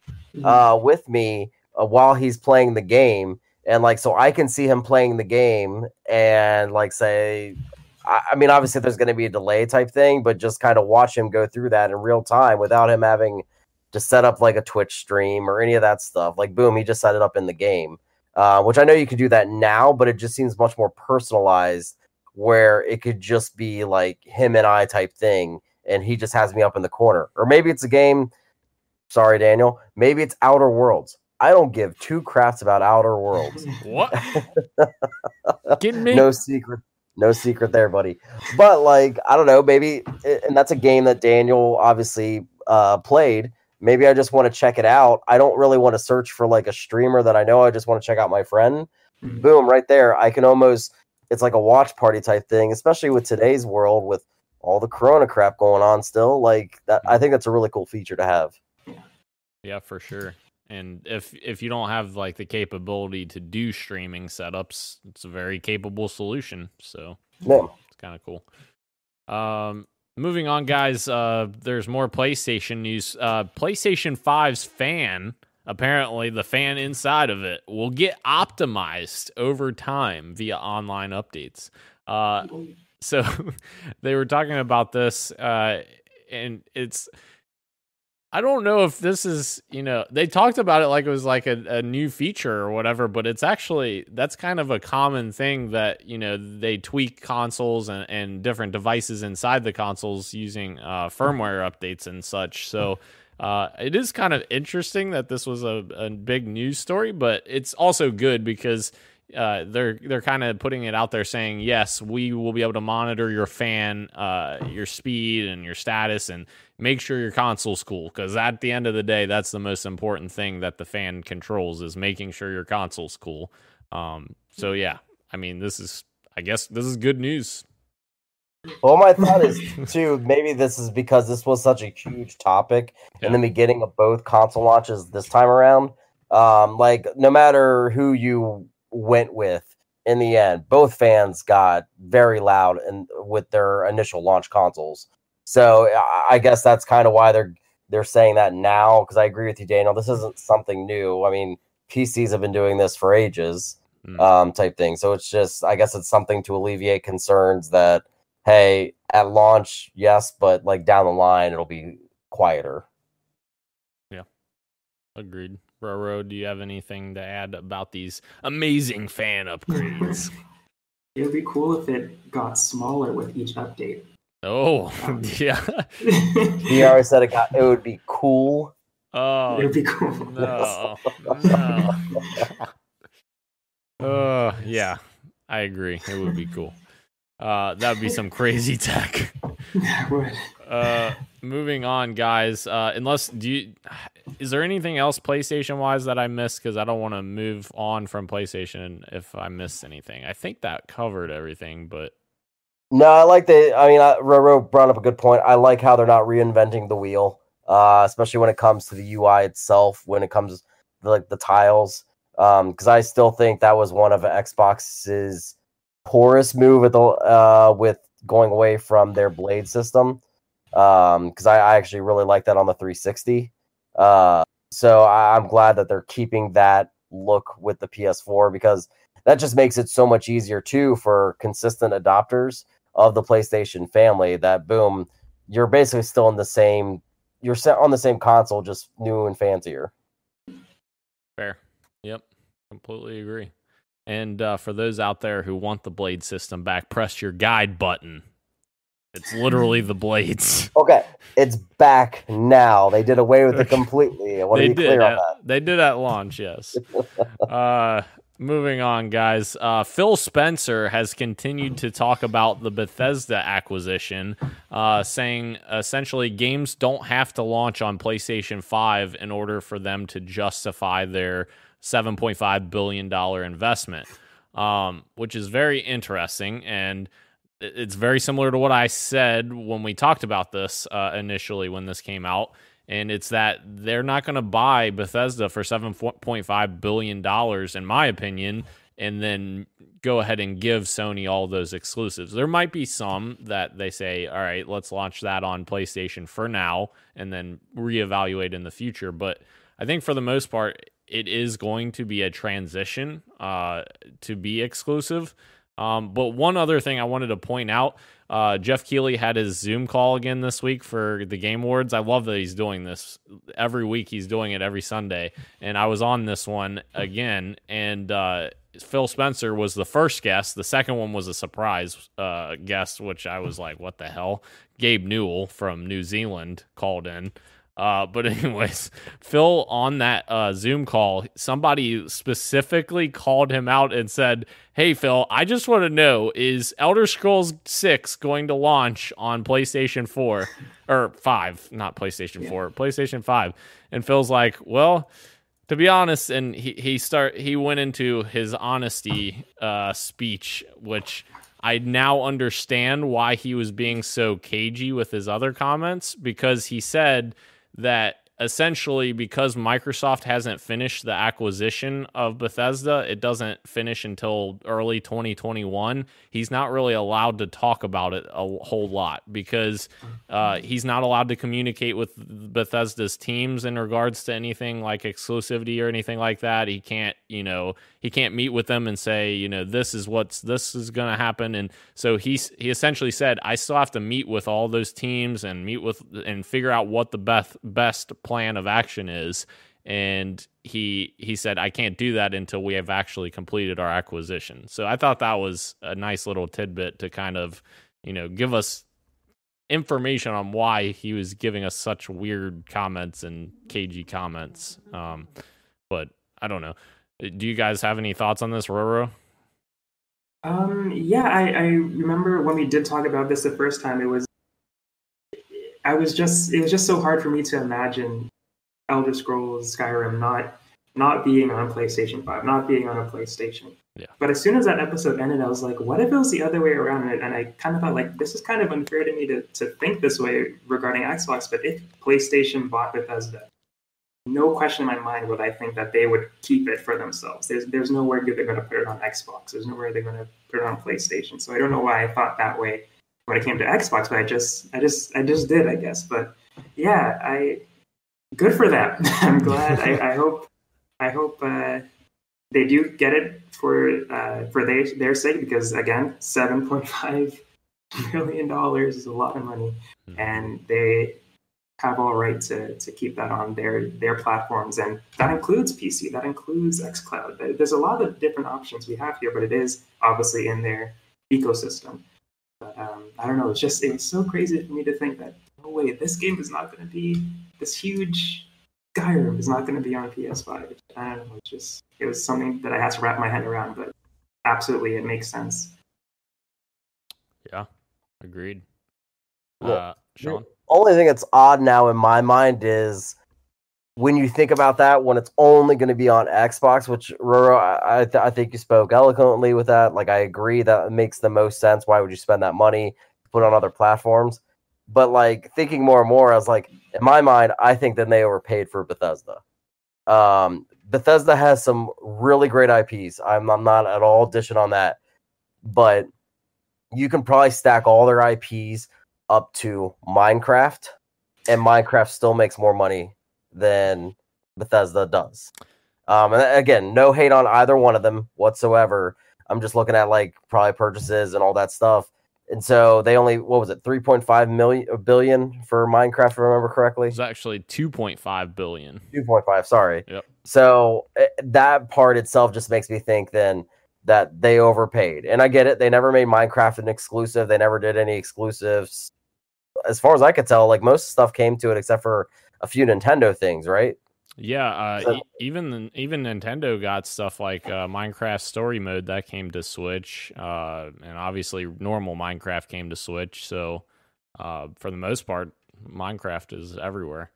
uh, with me uh, while he's playing the game, and like so I can see him playing the game and like say I, mean obviously there's going to be a delay type thing, but just kind of watch him go through that in real time without him having to set up like a Twitch stream or any of that stuff. Like boom, he just set it up in the game. Uh, which I know you can do that now, but it just seems much more personalized where it could just be like him and I type thing, and he just has me up in the corner. Or maybe it's a game. Sorry, Daniel. Maybe it's Outer Worlds. I don't give two craps about Outer Worlds. What? Kidding me? no secret, no secret there, buddy. But like, I don't know. Maybe, and that's a game that Daniel obviously uh, played. Maybe I just want to check it out. I don't really want to search for like a streamer that I know. I just want to check out my friend. Mhm. Boom, right there. I can almost. It's like a watch party type thing, especially with today's world with all the Corona crap going on. Still, like that. I think that's a really cool feature to have. Yeah, for sure. And if if you don't have like the capability to do streaming setups, it's a very capable solution. So Yeah. it's kind of cool. Um, moving on, guys. Uh, there's more PlayStation news. Uh, PlayStation 5's fan, apparently the fan inside of it, will get optimized over time via online updates. Uh, so they were talking about this, uh, and it's. I don't know if this is, you know, they talked about it like it was like a, a new feature or whatever, but it's actually that's kind of a common thing that, you know, they tweak consoles and, and different devices inside the consoles using uh, firmware updates and such. So uh, it is kind of interesting that this was a, a big news story, but it's also good because uh, they're they're kind of putting it out there saying yes, we will be able to monitor your fan, uh, your speed and your status, and make sure your console's cool. Because at the end of the day, that's the most important thing that the fan controls is making sure your console's cool. Um, so yeah, I mean, this is I guess this is good news. Well, my thought is too. Maybe this is because this was such a huge topic in the beginning of both console launches this time around. Um, like no matter who you went with, in the end, both fans got very loud and with their initial launch consoles. So I- guess that's kind of why they're they're saying that now. Because I agree with you, Daniel. This isn't something new. I mean, PCs have been doing this for ages Mm. um, type thing. So it's just, I guess it's something to alleviate concerns that, hey, at launch, yes, but like down the line, it'll be quieter. Yeah, agreed. Roro, do you have anything to add about these amazing fan upgrades? It would be cool if it got smaller with each update. oh, yeah. He always said it got, it would be cool. Oh, it would be cool. no, no. Uh, yeah, I agree. It would be cool. Uh, that would be some crazy tech. That would. Uh, moving on, guys. Uh, unless do you, is there anything else PlayStation wise that I missed? Because I don't want to move on from PlayStation if I missed anything. I think that covered everything, but No, I like the, I mean, I, Roro brought up a good point. I like how they're not reinventing the wheel, uh, especially when it comes to the UI itself, when it comes to like the tiles. Um, because I still think that was one of Xbox's poorest move with the uh with going away from their blade system. Um, because I, I actually really like that on the 360. Uh, so I, I'm glad that they're keeping that look with the PS4 because that just makes it so much easier too for consistent adopters of the PlayStation family. That boom, you're basically still in the same. You're set on the same console, just new and fancier. fair. Yep, completely agree. And uh, for those out there who want the blade system back, press your guide button. It's literally the blades. Okay, it's back now. They did away with it completely. I want they to be did. clear on At, that. they did at launch. Yes. uh, moving on, guys. Uh, Phil Spencer has continued to talk about the Bethesda acquisition, uh, saying essentially games don't have to launch on PlayStation Five in order for them to justify their seven point five billion dollar investment, um, which is very interesting and it's very similar to what I said when we talked about this uh, initially when this came out. And it's that they're not going to buy Bethesda for $7.5 billion, in my opinion, and then go ahead and give Sony all those exclusives. There might be some that they say, all right, let's launch that on PlayStation for now and then reevaluate in the future. But I think for the most part, it is going to be a transition uh, to be exclusive. Um, but one other thing I wanted to point out uh, Geoff Keighley had his Zoom call again this week for the Game Awards. I love that he's doing this every week. He's doing it every Sunday. And I was on this one again, and uh, Phil Spencer was the first guest. The second one was a surprise uh, guest, which I was like, what the hell? Gabe Newell from New Zealand called in. Uh, but anyways, Phil on that uh, Zoom call, somebody specifically called him out and said, "Hey Phil, I just want to know is Elder Scrolls 6 going to launch on PlayStation 4 or 5, not PlayStation 4, PlayStation 5?" And Phil's like, "Well, to be honest, and he he start he went into his honesty uh, speech, which I now understand why he was being so cagey with his other comments because he said that essentially because Microsoft hasn't finished the acquisition of Bethesda, it doesn't finish until early 2021. He's not really allowed to talk about it a whole lot because uh, he's not allowed to communicate with Bethesda's teams in regards to anything like exclusivity or anything like that. He can't, you know, he can't meet with them and say, you know, this is what's this is going to happen. And so he's he essentially said, I still have to meet with all those teams and meet with and figure out what the best best plan of action is and he he said I can't do that until we have actually completed our acquisition. So I thought that was a nice little tidbit to kind of, you know, give us information on why he was giving us such weird comments and cagey comments. Um, but I don't know. Do you guys have any thoughts on this, Roro? Um, yeah, I, I remember when we did talk about this the first time. It was I was just it was just so hard for me to imagine Elder Scrolls Skyrim not not being on PlayStation 5, not being on a PlayStation. Yeah. But as soon as that episode ended, I was like, what if it was the other way around? And I kind of felt like this is kind of unfair to me to, to think this way regarding Xbox. But if PlayStation bought Bethesda, no question in my mind would I think that they would keep it for themselves. There's there's nowhere they're going to put it on Xbox. There's nowhere they're going to put it on PlayStation. So I don't know why I thought that way when it came to Xbox, but I just I just I just did, I guess. But yeah, I good for them. I'm glad. I, I hope I hope uh, they do get it for uh, for their their sake because again, seven point five million dollars is a lot of money, Mm-hmm. and they have all right to, to keep that on their their platforms, and that includes PC, that includes XCloud. There- There's a lot of different options we have here, but it is obviously in their ecosystem. But um, I don't know. It's just it's so crazy for me to think that no way this game is not going to be this huge. Skyrim is not going to be on PS5. I don't know. It's just it was something that I had to wrap my head around, but absolutely it makes sense. Yeah, agreed. Well, Uh, Sean, only thing that's odd now in my mind is when you think about that when it's only going to be on Xbox, which Roro, I, th- I think you spoke eloquently with that. Like I agree that makes the most sense. Why would you spend that money put on other platforms? But like thinking more and more, I was like, in my mind, I think then they overpaid for Bethesda. Um, Bethesda has some really great IPs. I'm, I'm not at all dishing on that, but you can probably stack all their IPs up to Minecraft, and Minecraft still makes more money than Bethesda does. Um, and again, no hate on either one of them whatsoever. I'm just looking at like probably purchases and all that stuff. And so they only what was it, 3.5 million billion for Minecraft, if I remember correctly. it was actually 2.5 billion. 2.5 sorry Yep. so eh, that part itself just makes me think then that they overpaid and i get it they never made minecraft an exclusive they never did any exclusives as far as i could tell like most stuff came to it except for a few nintendo things right Yeah, uh, So- e- even even Nintendo got stuff like uh, Minecraft Story Mode that came to Switch, uh, and obviously normal Minecraft came to Switch. So, uh, for the most part, Minecraft is everywhere.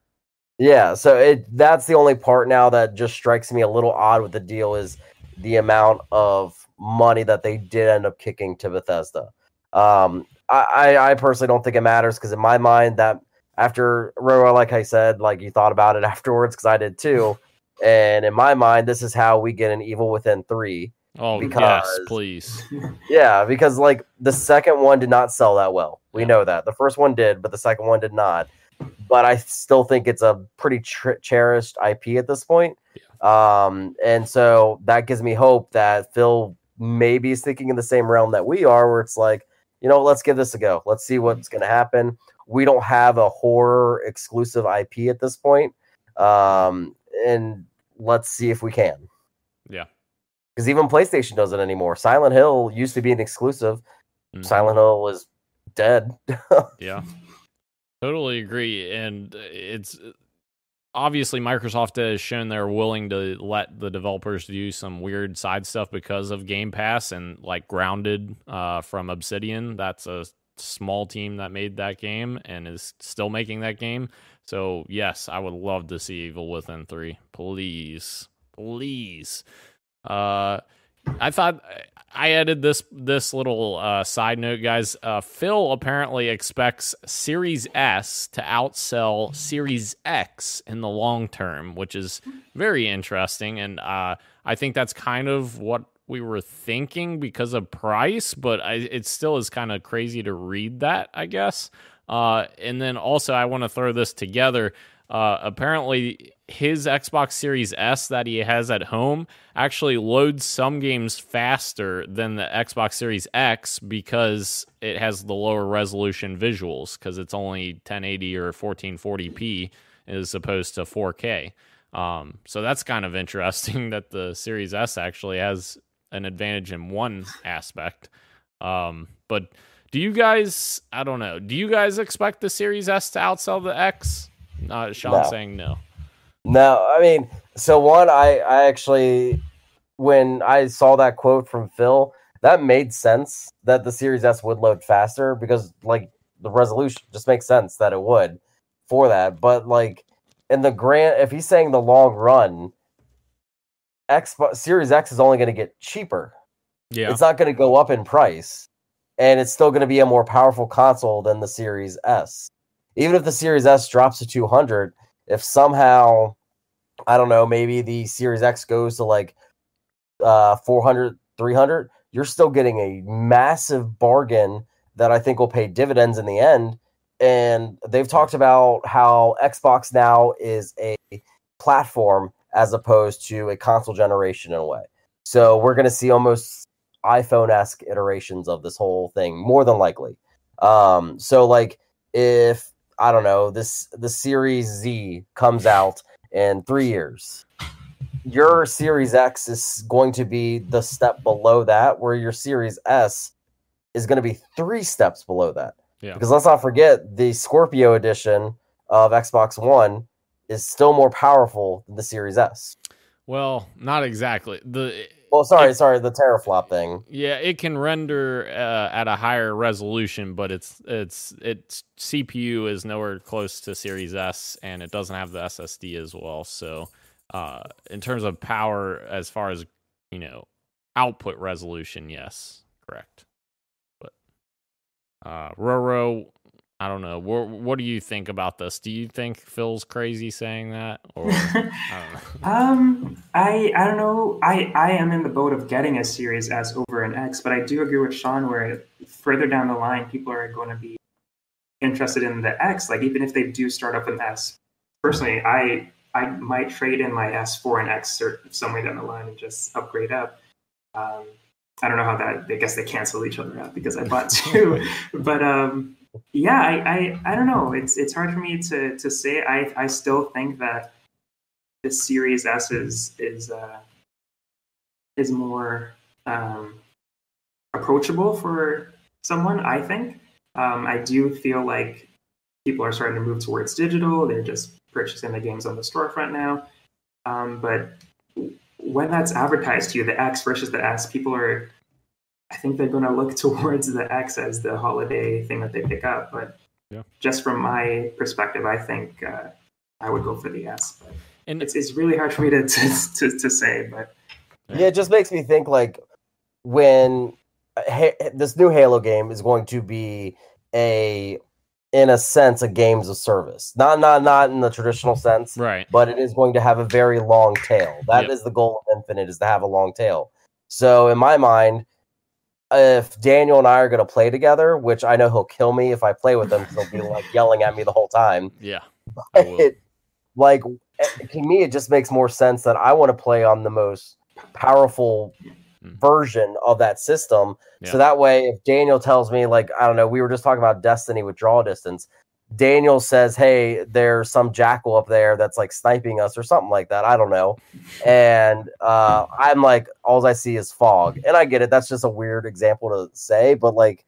yeah so it that's the only part now that just strikes me a little odd with the deal is the amount of money that they did end up kicking to bethesda um i i, I personally don't think it matters because in my mind that after Roro, like I said, like you thought about it afterwards because I did too. And in my mind, this is how we get an Evil Within three. Oh yes, Because- please. Yeah, because like the second one did not sell that well. We Yeah. know that. The first one did, but the second one did not. but I still think it's a pretty tr- cherished IP at this point. Yeah. Um, and so that gives me hope that Phil maybe is thinking in the same realm that we are, where it's like, you know, let's give this a go. Let's see what's going to happen. We don't have a horror exclusive IP at this point. Um, and let's see if we can. Yeah. Because even PlayStation doesn't anymore. Silent Hill used to be an exclusive. Mhm. Silent Hill is dead. Yeah. Totally agree. And it's obviously Microsoft has shown they're willing to let the developers do some weird side stuff because of Game Pass and like Grounded uh, from Obsidian. That's a small team that made that game and is still making that game. So, yes, I would love to see Evil Within 3. Please. Please. Uh, I thought I added this this little uh, side note, guys. Uh, Phil apparently expects Series S to outsell Series X in the long term, which is very interesting, and uh, I think that's kind of what we were thinking because of price, but I, it still is kind of crazy to read that, I guess. Uh, and then also, I want to throw this together. Uh, apparently, his Xbox Series S that he has at home actually loads some games faster than the Xbox Series X because it has the lower resolution visuals because it's only 1080 or 1440p as opposed to 4K. Um, so that's kind of interesting that the Series S actually has an advantage in one aspect. Um, but do you guys? I don't know. Do you guys expect the Series S to outsell the X? Uh, Sean No. saying no. No, I mean, so one, I I actually when I saw that quote from Phil, that made sense that the Series S would load faster because like the resolution just makes sense that it would for that. But like in the grand, if he's saying the long run, Xbox Series X is only going to get cheaper. Yeah. It's not going to go up in price, and it's still going to be a more powerful console than the Series S. Even if the Series S drops to 200, if somehow, I don't know, maybe the Series X goes to like uh 400, 300, you're still getting a massive bargain that I think will pay dividends in the end. And they've talked about how Xbox now is a platform as opposed to a console generation in a way. So we're going to see almost iPhone esque iterations of this whole thing, more than likely. Um, so like if I don't know this the Series Z comes out in three years, your Series X is going to be the step below that, where your Series S is going to be three steps below that. Yeah. Because let's not forget the Scorpio edition of Xbox One is still more powerful than the Series S. Well, not exactly. The Well, sorry, sorry, the teraflop thing. yeah, it can render uh, at a higher resolution, but it's it's its CPU is nowhere close to Series S, and it doesn't have the SSD as well. So, uh, in terms of power, as far as you know, output resolution, yes, correct. But uh, Roro, I don't know. What, what do you think about this? Do you think Phil's crazy saying that, or I don't know? Um, I I don't know. I I am in the boat of getting a Series S over an X, but I do agree with Sean where further down the line, people are going to be interested in the X. Like even if they do start up an S, personally, I I might trade in my S for an X somewhere down the line and just upgrade up. Um, I don't know how that. I guess they cancel each other out because I bought two, but um, yeah, I, I I don't know. It's it's hard for me to to say. I I still think that the Series S is is uh, is more um, approachable for someone. I think. Um, I do feel like people are starting to move towards digital. They're just purchasing the games on the storefront now. Um, but when that's advertised to you, the X versus the S, people are. I think they're going to look towards the X as the holiday thing that they pick up. But Yeah. just from my perspective, I think uh, I would go for the S. But And it's it's really hard for me to to, to, to say, but Yeah, it just makes me think like when ha- this new Halo game is going to be a, in a sense, a games of service. Not not not in the traditional sense, right, but it is going to have a very long tail. That is Yep. the goal of Infinite is to have a long tail. So in my mind, if Daniel and I are going to play together, which I know he'll kill me if I play with him he'll be like yelling at me the whole time. Yeah. I. It, like eh, to me, it just makes more sense that I want to play on the most powerful Mm. version of that system. Yeah. So that way, if Daniel tells me, like, I don't know, we were just talking about Destiny with draw distance. Daniel says, "Hey, there's some jackal up there that's like sniping us or something like that. I don't know." And uh, I'm like, all I see is fog, and I get it. That's just a weird example to say, but like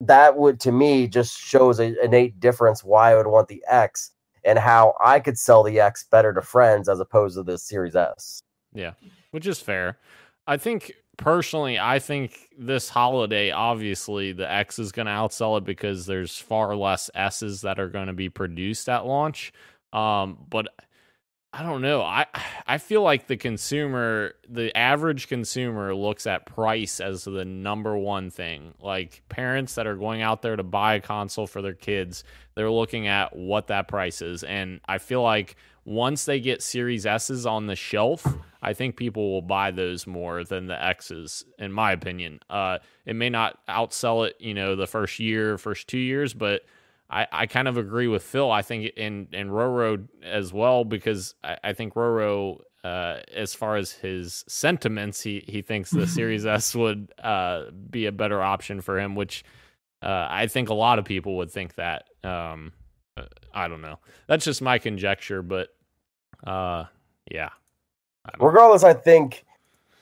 that would to me just shows a innate difference why I would want the X and how I could sell the X better to friends as opposed to the Series S. Yeah, which is fair. I think personally, I think this holiday, obviously, the X is going to outsell it because there's far less S's that are going to be produced at launch. Um, but I don't know. I I feel like the consumer, the average consumer, looks at price as the number one thing. Like parents that are going out there to buy a console for their kids, they're looking at what that price is, and I feel like once they get Series S's on the shelf, I think people will buy those more than the X's, in my opinion. Uh, it may not outsell it, you know, the first year, first two years, but I, I kind of agree with Phil. I think in and Roro as well because I, I think Roro, uh, as far as his sentiments, he he thinks the Series S would uh, be a better option for him, which uh, I think a lot of people would think that. Um, uh, I don't know. That's just my conjecture, but uh, yeah. Regardless, I think,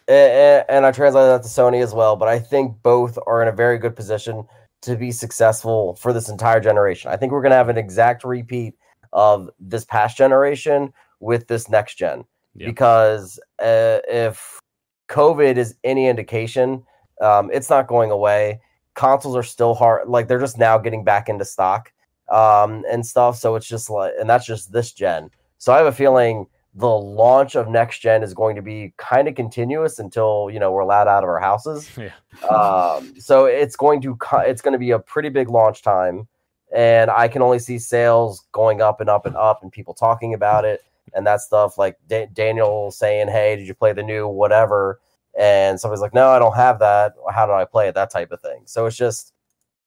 a- a- and I translated that to Sony as well, but I think both are in a very good position to be successful for this entire generation. I think we're going to have an exact repeat of this past generation with this next gen Yeah. because uh, if COVID is any indication, um, it's not going away. Consoles are still hard, like they're just now getting back into stock um, and stuff. So it's just like, and that's just this gen. So I have a feeling the launch of next gen is going to be kind of continuous until you know we're allowed out of our houses. Yeah. Um, so it's going to it's going to be a pretty big launch time, and I can only see sales going up and up and up, and people talking about it and that stuff. Like Da- Daniel saying, "Hey, did you play the new whatever?" And somebody's like, "No, I don't have that. How do I play it?" That type of thing. So it's just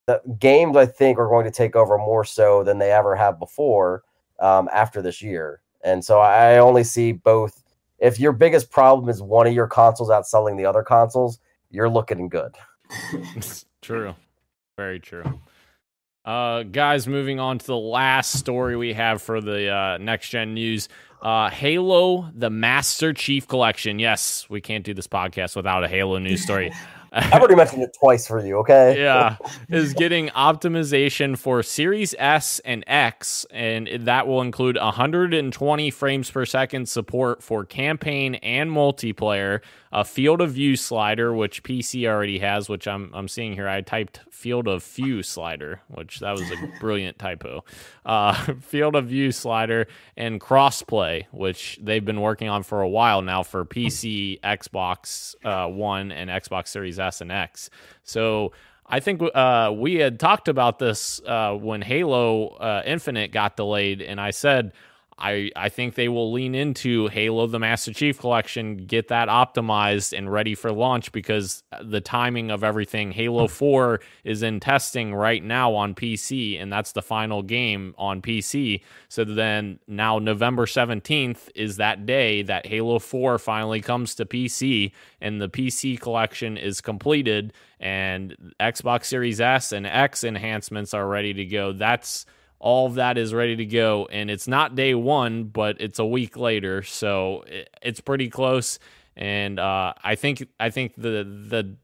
the games I think are going to take over more so than they ever have before um, after this year. And so I only see both. If your biggest problem is one of your consoles outselling the other consoles, you're looking good. true. Very true. Uh, guys, moving on to the last story we have for the uh, next gen news. Uh, Halo, the Master Chief Collection. Yes, we can't do this podcast without a Halo news story. I've already mentioned it twice for you, okay? yeah, is getting optimization for Series S and X, and that will include 120 frames per second support for campaign and multiplayer, a field of view slider, which PC already has, which I'm I'm seeing here. I typed field of view slider, which that was a brilliant typo. Uh, field of view slider and crossplay, which they've been working on for a while now for PC, Xbox uh, One, and Xbox Series S and X. So I think uh, we had talked about this uh, when Halo uh, Infinite got delayed, and I said I I think they will lean into Halo the Master Chief Collection, get that optimized and ready for launch because the timing of everything. Halo hmm. 4 is in testing right now on PC, and that's the final game on PC. So then now November 17th is that day that Halo 4 finally comes to PC, and the PC collection is completed, and Xbox Series S and X enhancements are ready to go. That's all of that is ready to go. And it's not day one but it's a week later. So it, it's pretty close. And uh, i think i think the the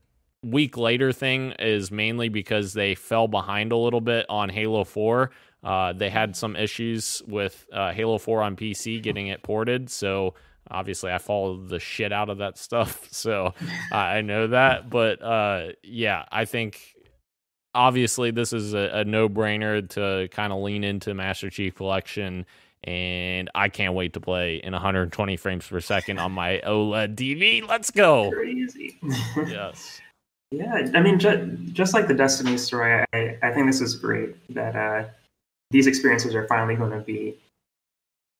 week later thing is mainly because they fell behind a little bit on halo 4 uh, they had some issues with uh, halo 4 on pc getting it ported. So obviously i follow the shit out of that stuff. So i know that. But uh, yeah i think obviously this is a, a no-brainer to kind of lean into Master Chief Collection, and I can't wait to play in 120 frames per second on my OLED TV. Let's go! Crazy. Yes, Yeah, I mean, ju- just like the Destiny story, I, I think this is great that uh, these experiences are finally going to be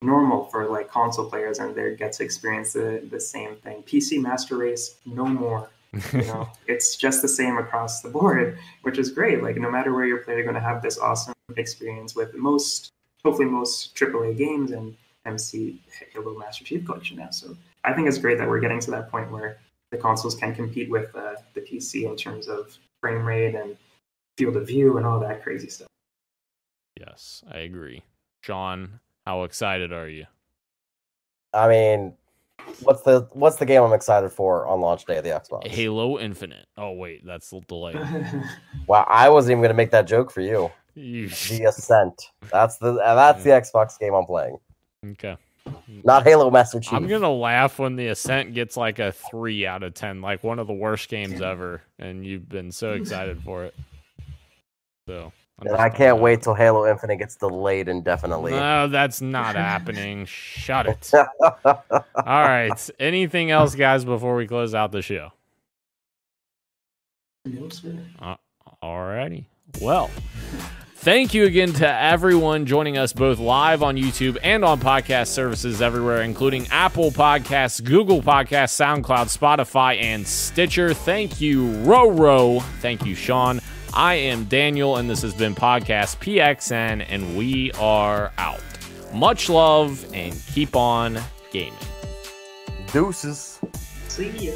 normal for like console players, and they get to experience the, the same thing. PC Master Race, no more. You know, it's just the same across the board, which is great. Like no matter where you're playing, you're going to have this awesome experience with most, hopefully most AAA games and MC Halo Master Chief Collection now. So I think it's great that we're getting to that point where the consoles can compete with uh, the PC in terms of frame rate and field of view and all that crazy stuff. Yes, I agree. Sean, how excited are you? I mean, what's the what's the game I'm excited for on launch day of the Xbox? Halo Infinite. Oh wait, that's delayed. Wow, I wasn't even gonna make that joke for you. You- The Ascent. That's the uh, that's the Xbox game I'm playing. okay. Not Halo Master Chief. I'm gonna laugh when the Ascent gets like a three out of ten, like one of the worst games ever, and you've been so excited for it. So and I can't wait till Halo Infinite gets delayed indefinitely. No, that's not happening. Shut it. All right. Anything else, guys, before we close out the show? no, sir. Alrighty. Well, thank you again to everyone joining us both live on YouTube and on podcast services everywhere, including Apple Podcasts, Google Podcasts, SoundCloud, Spotify, and Stitcher. Thank you, Roro. Thank you, Sean. I am Daniel, and this has been Podcast PXN, and we are out. Much love and keep on gaming. Deuces. See ya.